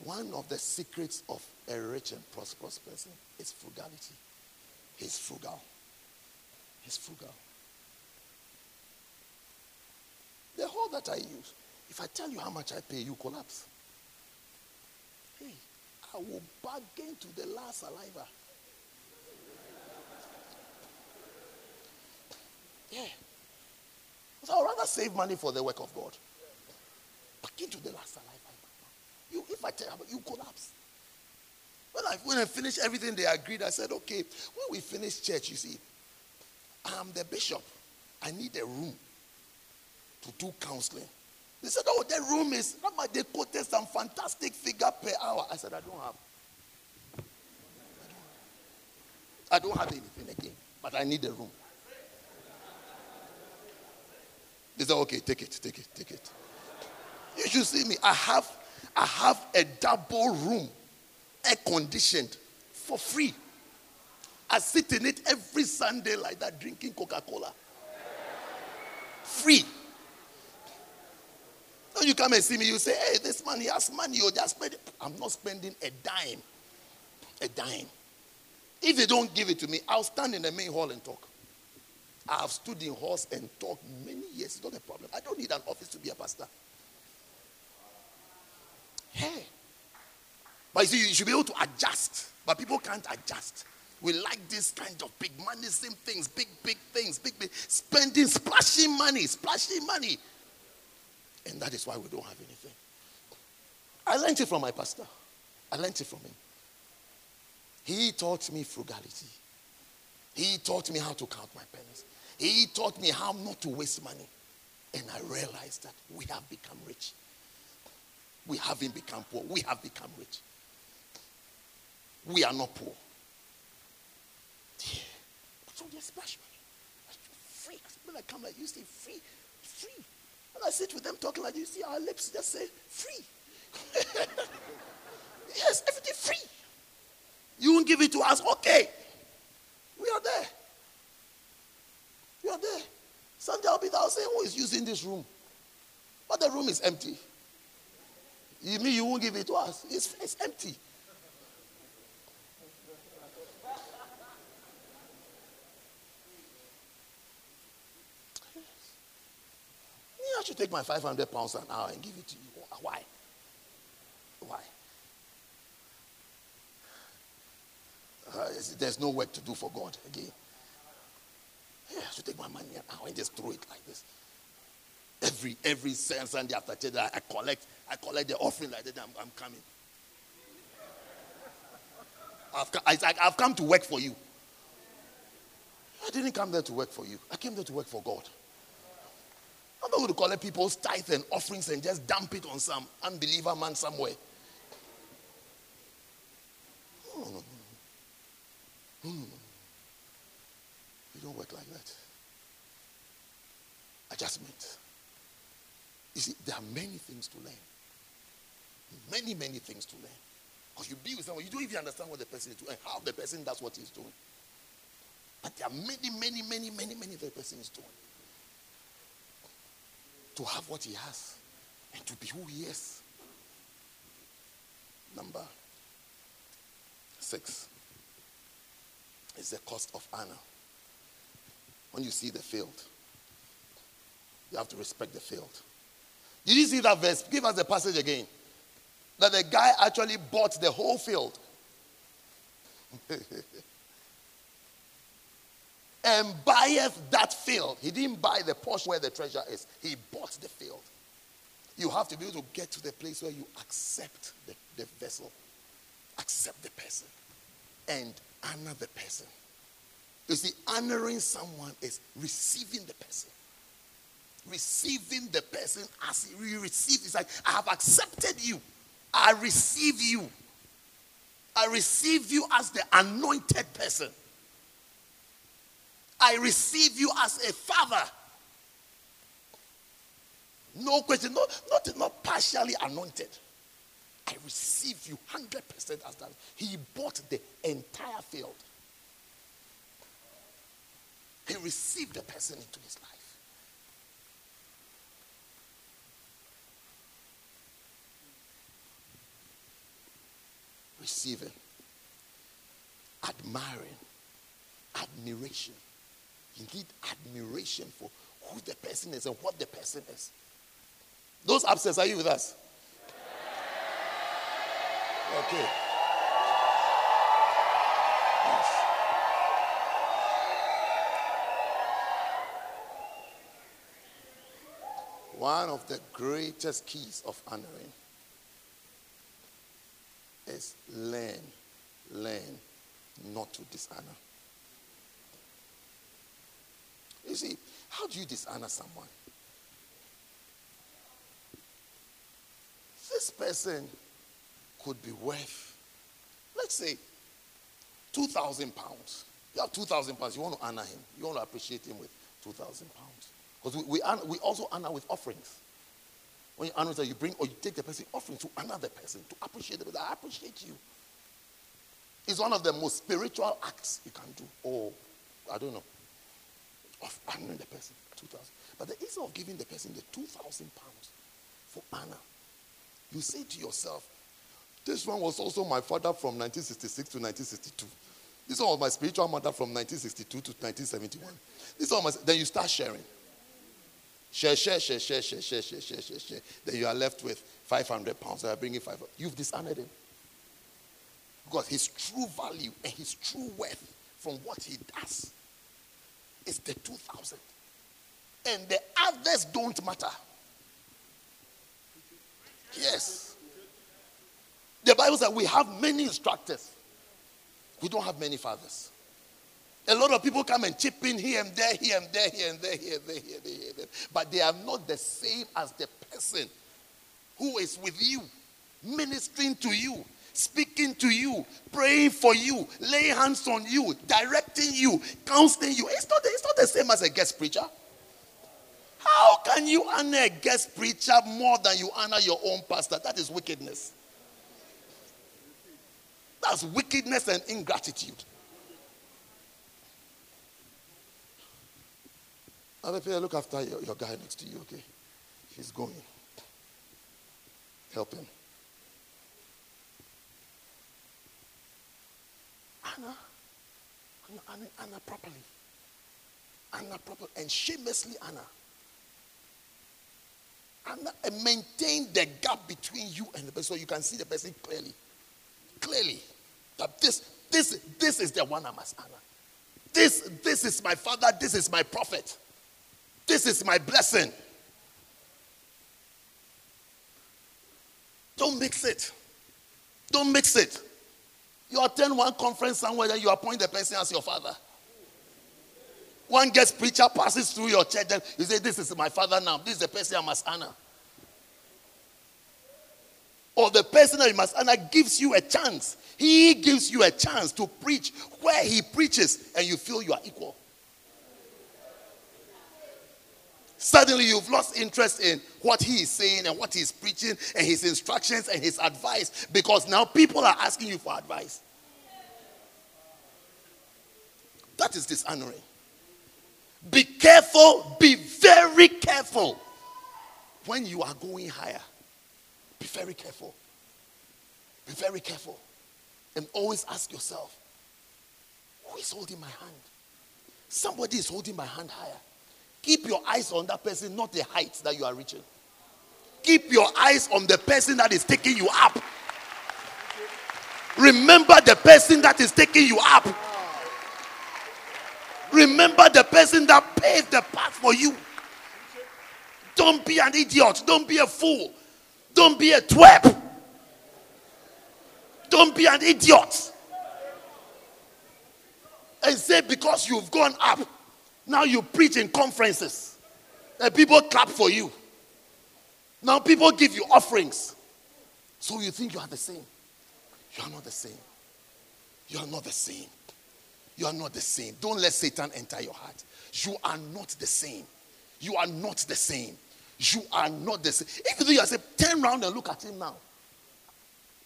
One of the secrets of a rich and prosperous person is frugality. He's frugal. He's frugal. The whole that I use, if I tell you how much I pay, you collapse. Hey, I will bargain to the last saliva. Yeah. So I'd rather save money for the work of God. Bargain to the last saliva. You, if I tell you, you collapse. When I, when I finished everything they agreed, I said, okay, when we finish church, you see, I'm the bishop. I need a room to do counseling. They said, oh, the room is, they quoted some fantastic figure per hour. I said, I don't have. I don't have anything again, but I need a room. They said, okay, take it, take it, take it. You should see me. I have, I have a double room, air conditioned, for free. I sit in it every Sunday like that, drinking Coca Cola. Free. Come and see me, you say, hey, this man, he has money, you just spend it. I'm not spending a dime. A dime. If they don't give it to me, I'll stand in the main hall and talk. I have stood in halls and talked many years. It's not a problem. I don't need an office to be a pastor. Hey. But you see, you should be able to adjust. But people can't adjust. We like this kind of big money, same things, big, big things, big, big spending, splashing money, splashing money. And that is why we don't have anything. I learned it from my pastor. I learned it from him. He taught me frugality. He taught me how to count my pennies. He taught me how not to waste money. And I realized that we have become rich. We haven't become poor. We have become rich. We are not poor. Yeah. So they splash money. Free. I come like you say free. Free. When I sit with them talking like you see our lips just say free. yes, everything free. You won't give it to us. Okay. We are there. We are there. Sunday I'll be there. I'll say, who is using this room? But the room is empty. You mean you won't give it to us? It's, it's empty. I should take my 500 pounds an hour and give it to you. Why? Why? Uh, there's no work to do for God again. Yeah, I should take my money an hour and just throw it like this. Every every Sunday after church, I collect I collect the offering like that. I'm, I'm coming. I've, I've come to work for you. I didn't come there to work for you. I came there to work for God. I'm not going to collect people's tithe and offerings and just dump it on some unbeliever man somewhere. No, no, no, no, no, no. You don't work like that. Adjustment. You see, there are many things to learn. Many, many things to learn. Because you be with someone, you don't even understand what the person is doing, how the person does what he's doing. But there are many, many, many, many, many the person is doing to have what he has and to be who he is. Number six is the cost of honor. When you see the field, you have to respect the field. Did you see that verse? Give us the passage again. That the guy actually bought the whole field. and buyeth that field. He didn't buy the portion where the treasure is, he bought the field. You have to be able to get to the place where you accept the, the vessel, accept the person, and honor the person. You see, honoring someone is receiving the person. Receiving the person as you receive. It's like, I have accepted you. I receive you. I receive you as the anointed person. I receive you as a father. No question, not, not, not partially anointed. I receive you 100% as that. He bought the entire field. He received the person into his life. Receiving, admiring, admiration. Need admiration for who the person is and what the person is. Those upstairs, are you with us? Okay. Yes. One of the greatest keys of honoring is learn, learn not to dishonor. You see, how do you dishonor someone? This person could be worth, let's say, 2,000 pounds. You have 2,000 pounds, you want to honor him, you want to appreciate him with 2,000 pounds. Because we, we, we, also honor with offerings. When you honor, you bring or you take the person offering to another person to appreciate them. I appreciate you. It's one of the most spiritual acts you can do. Or, I don't know, of honoring the person. 2,000. But the issue of giving the person the 2,000 pounds for honor, you say to yourself, this one was also my father from 1966 to 1962. This one was my spiritual mother from 1962 to 1971. This one was, then you start sharing. Share, share, share, share, share, share, share, share, share, share. Then you are left with 500 pounds. I bring you 500. You've dishonored him. Because his true value and his true worth from what he does is the 2,000. And the others don't matter. Yes. The Bible says we have many instructors. We don't have many fathers. A lot of people come and chip in here and there, here and there, here and there, here and there, here and there, here and there. But they are not the same as the person who is with you, ministering to you, speaking to you, praying for you, laying hands on you, directing you, counseling you. It's not, it's not the same as a guest preacher. How can you honor a guest preacher more than you honor your own pastor? That is wickedness. That's wickedness and ingratitude. Other look after your, your guy next to you, okay? He's going. Help him. Anna, Anna, Anna, properly. Anna properly. And shamelessly Anna. Anna, and maintain the gap between you and the person so you can see the person clearly. Clearly. That this, this, this is the one I must honor. This, this is my father. This is my prophet. This is my blessing. Don't mix it. Don't mix it. You attend one conference somewhere, then you appoint the person as your father. One guest preacher passes through your church, then you say, This is my father now. This is the person I must honor. Or the person that you must honor gives you a chance he gives you a chance to preach where he preaches and you feel you are equal. Suddenly, you've lost interest in what he is saying and what he's preaching and his instructions and his advice because now people are asking you for advice. That is dishonoring. Be careful, be very careful when you are going higher. Be very careful. Be very careful. And always ask yourself, who is holding my hand? Somebody is holding my hand higher. Keep your eyes on that person, not the heights that you are reaching. Keep your eyes on the person that is taking you up. Remember the person that is taking you up. Remember the person that paved the path for you. Don't be an idiot. Don't be a fool. Don't be a twerp. Don't be an idiot. and say because you've gone up, now you preach in conferences and people clap for you. Now people give you offerings. So you think you are the same. You are not the same. You are not the same. You are not the same. Don't let Satan enter your heart. You are not the same. You are not the same. You are not the same. If you think you are turn around and look at him now.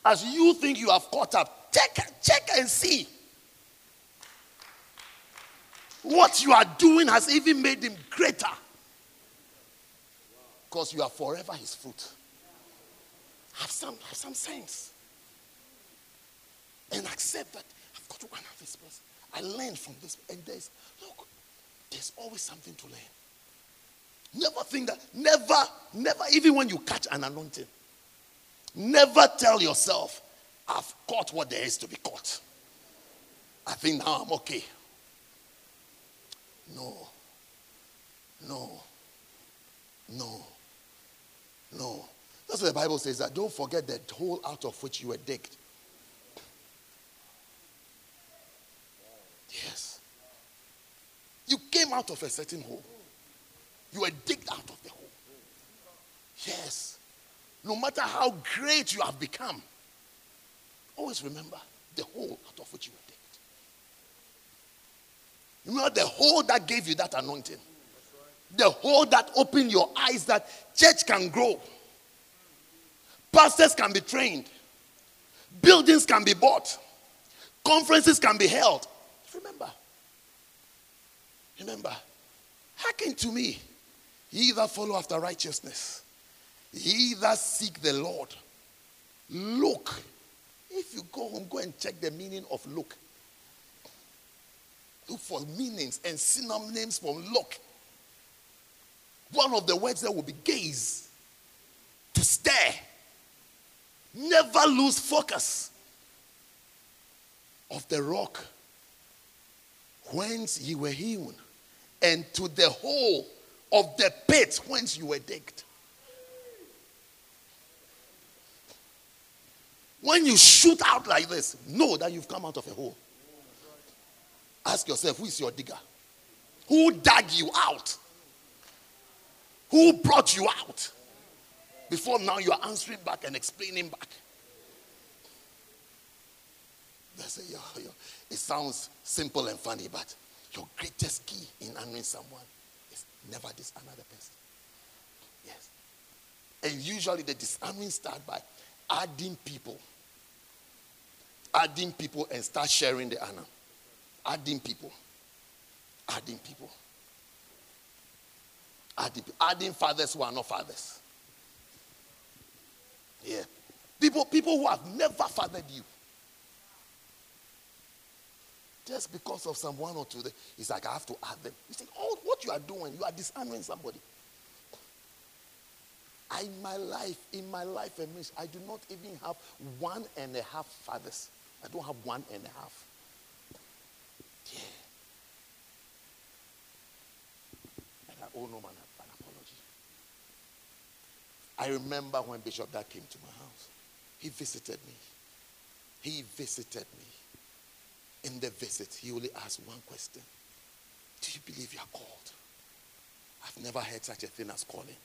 As you think you have caught up, check, check and see. What you are doing has even made him greater. Because you are forever his fruit. Have some, have some sense. And accept that I've got to run out this person. I learned from this. And there's, look, there's always something to learn. Never think that, never, never, even when you catch an anointing, never tell yourself, I've caught what there is to be caught. I think now I'm okay. No. No. No. No. That's what the Bible says that don't forget the hole out of which you were digged. Yes. You came out of a certain hole. You were digged out of the hole. Yes. No matter how great you have become, always remember the hole out of which you were digged. Remember the hole that gave you that anointing. The hole that opened your eyes that church can grow. Pastors can be trained. Buildings can be bought. Conferences can be held. Remember. Remember. Hearken to me. Ye that follow after righteousness. Ye that seek the Lord. Look. If you go home, go and check the meaning of look. Look for meanings and synonyms for look. One of the words there will be gaze, to stare. Never lose focus of the rock whence ye were hewn, and to the hole of the pit whence you were digged. When you shoot out like this, know that you've come out of a hole. Ask yourself, who is your digger? Who dug you out? Who brought you out? Before now, you are answering back and explaining back. That's it. It sounds simple and funny, but your greatest key in honoring someone is never dishonor the person. Yes. And usually the dishonoring starts by adding people. Adding people and start sharing the honor. Adding people. Adding people. Adding, adding fathers who are not fathers. Yeah. People, people who have never fathered you. Just because of some one or two, it's like I have to add them. You see, all what you are doing, you are dishonoring somebody. I, in my life, in my life and I do not even have one and a half fathers. I don't have one and a half. Yeah. And I owe no man an apology. I remember when Bishop Dag came to my house. He visited me. He visited me in the visit, he only asked one question Do you believe you are called? I've never heard such a thing as calling.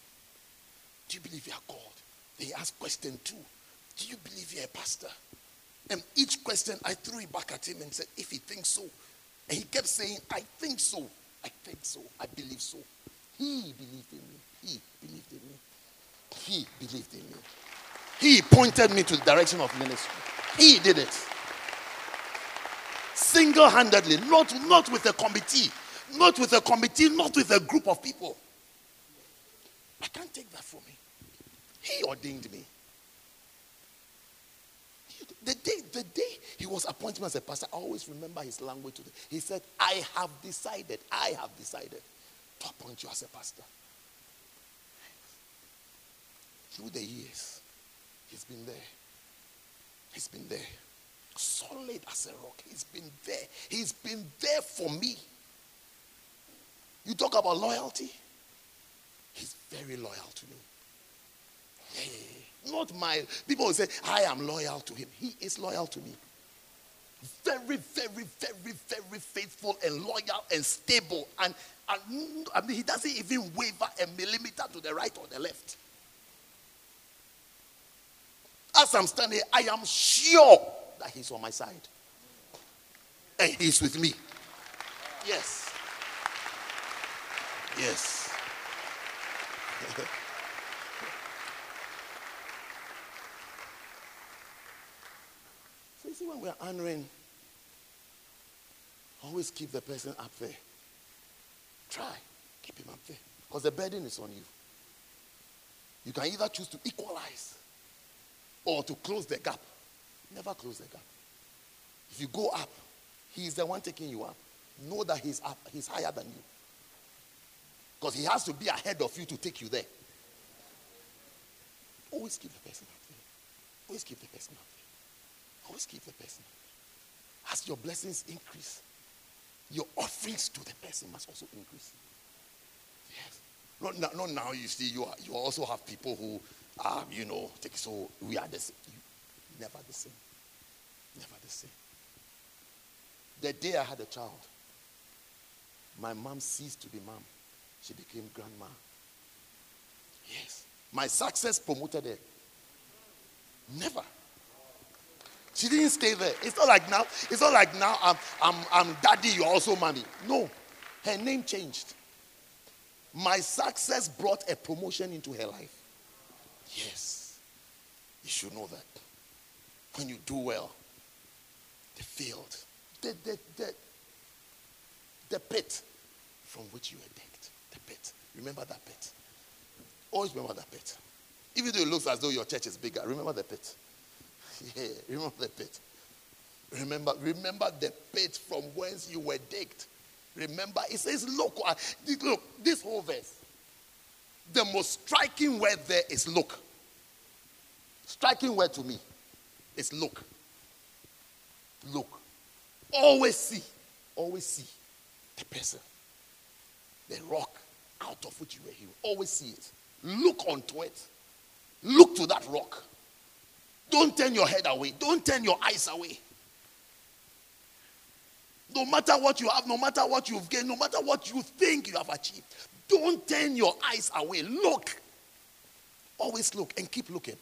Do you believe you are called? Then He asked question two Do you believe you're a pastor? And each question I threw it back at him and said, If he thinks so. And he kept saying, I think so. I think so. I believe so. He believed in me. He believed in me. He believed in me. He pointed me to the direction of ministry. He did it single handedly, not, not with a committee, not with a committee, not with a group of people. I can't take that from him. He ordained me. The day, the day he was appointed as a pastor, I always remember his language today. He said, I have decided, I have decided to appoint you as a pastor. Through the years, he's been there. He's been there solid as a rock. He's been there. He's been there for me. You talk about loyalty. He's very loyal to me. Hey, not my people will say, I am loyal to him. He is loyal to me. very, very, very, very faithful and loyal and stable. And, and I mean, he doesn't even waver a millimeter to the right or the left. As I'm standing, I am sure that he's on my side. And he's with me. Yes. Yes. so you see, when we're honoring, always keep the person up there. Try, keep him up there. Because the burden is on you. You can either choose to equalize or to close the gap. Never close the gap. If you go up, he's the one taking you up. Know that he's up, he's higher than you. Because he has to be ahead of you to take you there. Always keep the person up there. Always keep the person up there. Always keep the person. As your blessings increase, your offerings to the person must also increase. Yes. Not now, not now you see, you, are, you also have people who are, you know, take, so we are the same. Never the same. Never the same. The day I had a child, my mom ceased to be mom. She became grandma. Yes. My success promoted her. Never. She didn't stay there. It's not like now. It's not like now I'm, I'm, I'm daddy, you're also mommy. No. Her name changed. My success brought a promotion into her life. Yes. You should know that. When you do well, the field, the, the, the, the pit from which you were digged, the pit. Remember that pit. Always remember that pit. Even though it looks as though your church is bigger, remember the pit. Yeah, remember the pit. Remember, remember the pit from whence you were digged. Remember, it says, look, uh, look, this whole verse. The most striking word there is look. Striking word to me is look. Look. Always see. Always see the person. The rock out of which you were healed. Always see it. Look onto it. Look to that rock. Don't turn your head away. Don't turn your eyes away. No matter what you have, no matter what you've gained, no matter what you think you have achieved, don't turn your eyes away. Look. Always look and keep looking.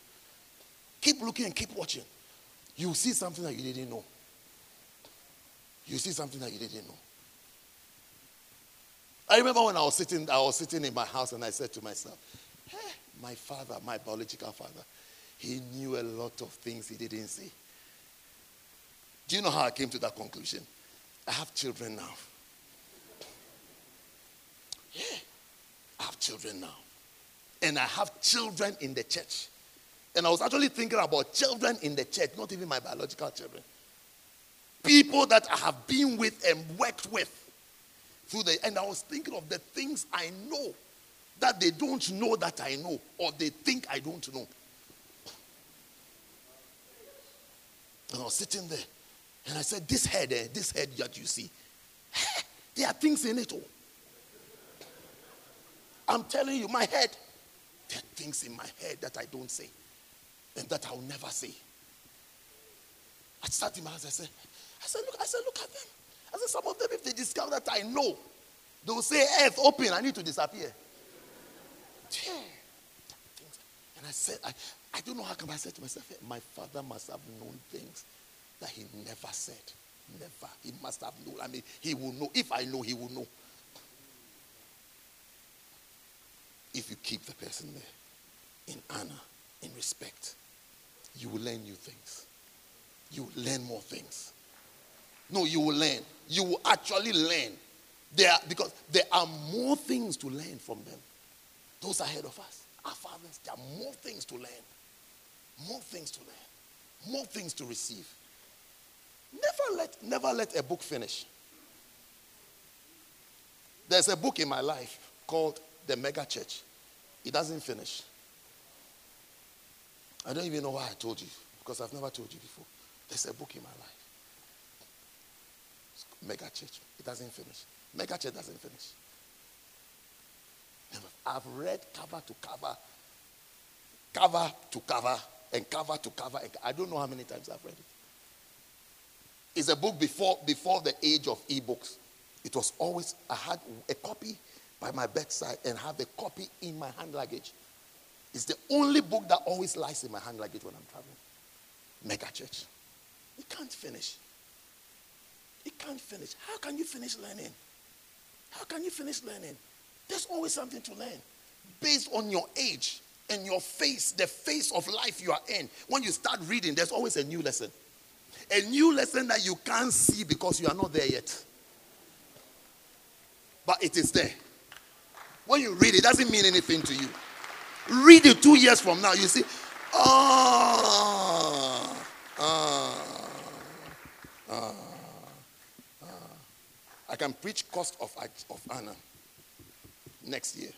Keep looking and keep watching. You see something that you didn't know. You see something that you didn't know. I remember when I was sitting, I was sitting in my house and I said to myself, hey, my father, my biological father, he knew a lot of things he didn't see. Do you know how I came to that conclusion? I have children now. Yeah, I have children now. And I have children in the church. And I was actually thinking about children in the church, not even my biological children. People that I have been with and worked with through the and I was thinking of the things I know that they don't know that I know, or they think I don't know. And I was sitting there, and I said, This head, eh, this head that you see, there are things in it. Oh. I'm telling you, my head, there are things in my head that I don't say, and that I'll never say. I in my house, I said, I said, look, I said, look at them. I said, some of them, if they discover that I know, they will say, Earth, open, I need to disappear. Yeah. And I said, I, I don't know how come I said to myself, my father must have known things that he never said. Never. He must have known. I mean, he will know. If I know, he will know. If you keep the person there in honor, in respect, you will learn new things. You will learn more things. No, you will learn. You will actually learn. There because there are more things to learn from them. Those ahead of us, our fathers, there are more things to learn. More things to learn. More things to receive. Never let, never let a book finish. There's a book in my life called The Mega Church. It doesn't finish. I don't even know why I told you, because I've never told you before. There's a book in my life. Mega Church. It doesn't finish. Mega Church doesn't finish. Never. I've read cover to cover, cover to cover, and cover to cover. I don't know how many times I've read it. It's a book before, before the age of e-books. It was always, I had a copy by my bedside and have a copy in my hand luggage. It's the only book that always lies in my hand luggage when I'm traveling. Mega church. You can't finish. You can't finish. How can you finish learning? How can you finish learning? There's always something to learn based on your age and your face, the face of life you are in. When you start reading, there's always a new lesson. A new lesson that you can't see because you are not there yet. But it is there. When you read it, it doesn't mean anything to you. Read it two years from now, you see, oh, oh, oh, oh. I can preach cost of, of Anna next year.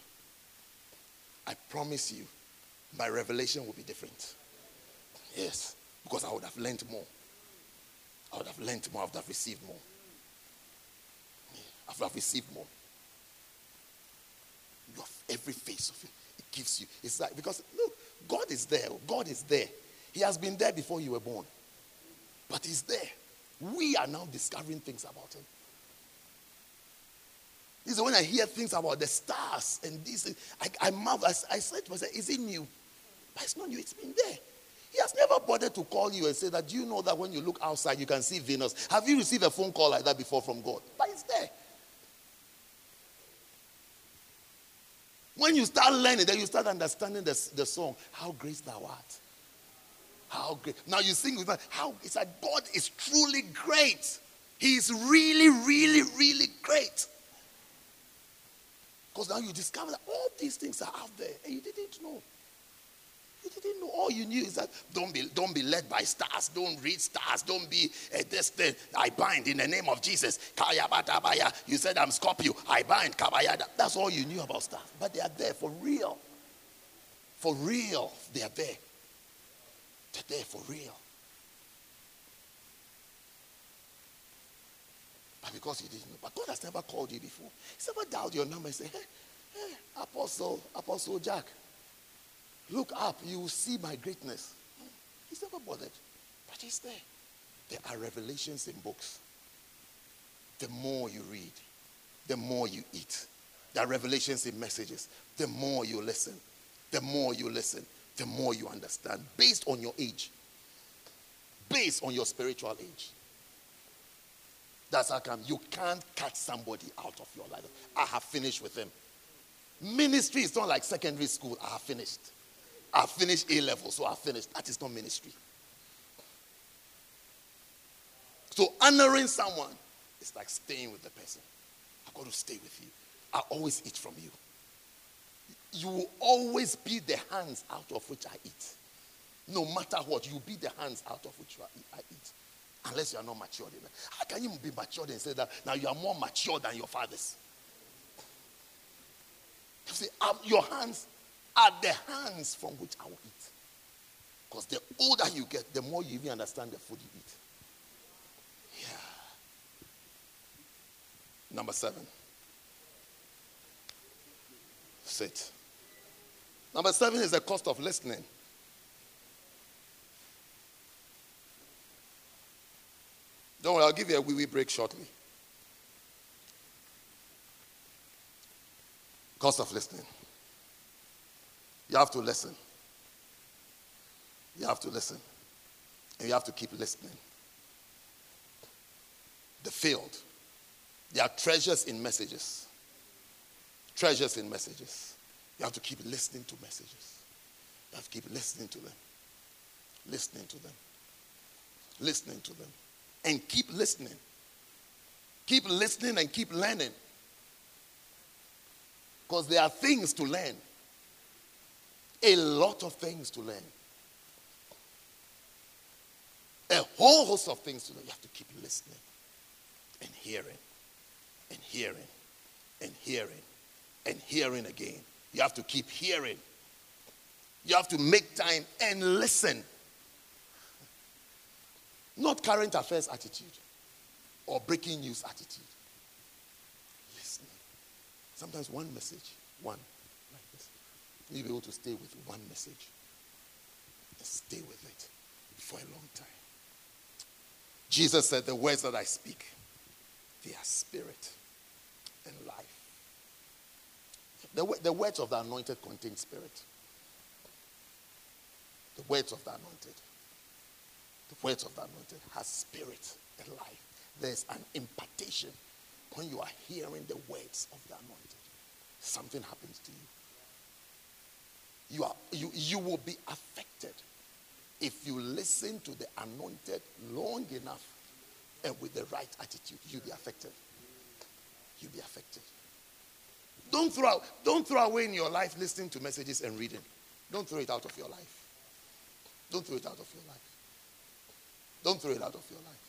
I promise you, my revelation will be different. Yes, because I would have learned more. I would have learned more, I would have received more. I would have received more. You have every face of it. It gives you. It's like, because look, God is there. God is there. He has been there before you were born. But He's there. We are now discovering things about Him. This is when I hear things about the stars and this. I, I marvel. I, I said to myself, is it new? It's not new. It's been there. He has never bothered to call you and say that, do you know that when you look outside, you can see Venus? Have you received a phone call like that before from God? But it's there. When you start learning, then you start understanding the, the song, How Great Thou Art. How great. Now you sing with that. How it's like God is truly great. He is really, really, really great. Because now you discover that all these things are out there and you didn't know. You didn't know. All you knew is that don't be, don't be led by stars. Don't read stars. Don't be uh, this thing. I bind in the name of Jesus. You said I'm Scorpio. I bind. That's all you knew about stars. But they are there for real. For real. They are there. They're there for real. But because you didn't know. But God has never called you before. He's never dialed your number and said, hey, hey, Apostle, Apostle Jack, look up. You will see my greatness. He's never bothered. But he's there. There are revelations in books. The more you read, the more you eat. There are revelations in messages. The more you listen, the more you listen, the more you understand. Based on your age, based on your spiritual age. That's how come you can't cut somebody out of your life. I have finished with them. Ministry is not like secondary school. I have finished. I finished A level, so I finished. That is not ministry. So honoring someone is like staying with the person. I've got to stay with you. I always eat from you. You will always be the hands out of which I eat. No matter what, you will be the hands out of which I eat. Unless you are not matured enough. How can you be matured and say that now you are more mature than your fathers? You see, um, your hands are the hands from which I will eat. Because the older you get, the more you even understand the food you eat. Yeah. Number seven. Sit. Number seven is the cost of listening. Don't worry, I'll give you a wee wee break shortly. Cost of listening. You have to listen. You have to listen. And you have to keep listening. The field. There are treasures in messages. Treasures in messages. You have to keep listening to messages. You have to keep listening to them. Listening to them. Listening to them and keep listening. Keep listening and keep learning. Because there are things to learn. A lot of things to learn. A whole host of things to learn. You have to keep listening and hearing and hearing and hearing and hearing again. You have to keep hearing. You have to make time and listen. Not current affairs attitude or breaking news attitude. Listening. Sometimes one message, one. You'll be able to stay with one message. and stay with it for a long time. Jesus said, The words that I speak, they are spirit and life. The, the words of the anointed contain spirit. The words of the anointed. The words of the anointed has spirit and life. There's an impartation when you are hearing the words of the anointed. Something happens to you. You, are, you, you will be affected if you listen to the anointed long enough and with the right attitude. You'll be affected. You'll be affected. Don't throw, don't throw away in your life listening to messages and reading. Don't throw it out of your life. Don't throw it out of your life. Don't throw it out of your life.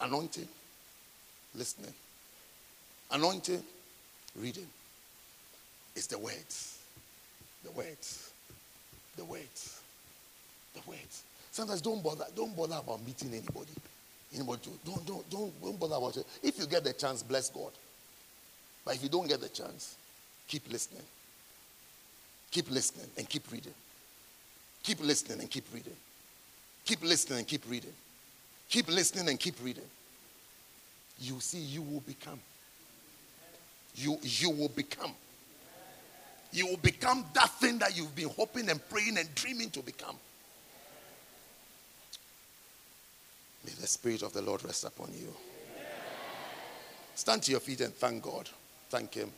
Anointing, listening. Anointing, reading. It's the words. The words. The words. The words. Sometimes don't bother. Don't bother about meeting anybody. Anybody. Don't don't don't don't bother about it. If you get the chance, bless God. But if you don't get the chance, keep listening. Keep listening and keep reading. Keep listening and keep reading. Keep listening and keep reading. Keep listening and keep reading. You see, you will become. You, you will become. You will become that thing that you've been hoping and praying and dreaming to become. May the Spirit of the Lord rest upon you. Stand to your feet and thank God. Thank Him.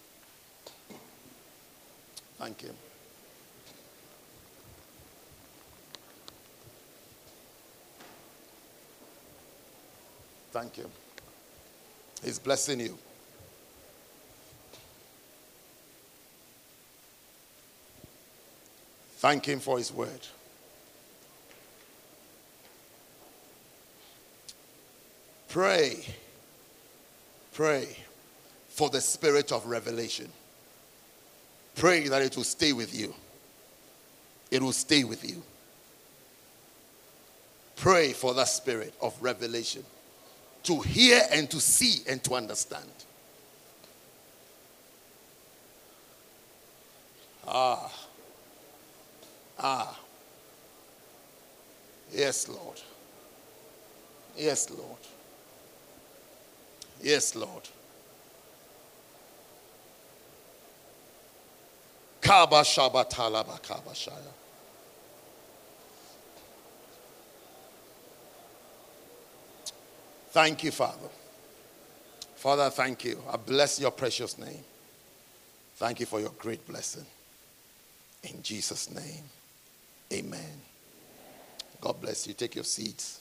Thank Him. Thank Him. He's blessing you. Thank Him for His word. Pray. Pray for the spirit of revelation. Pray that it will stay with you. It will stay with you. Pray for that spirit of revelation to hear and to see and to understand. Ah. Ah. Yes, Lord. Yes, Lord. Yes, Lord. Kaba Shabatalaba Kabashaya. Thank you, Father. Father, thank you. I bless your precious name. Thank you for your great blessing. In Jesus' name, amen. God bless you. Take your seats.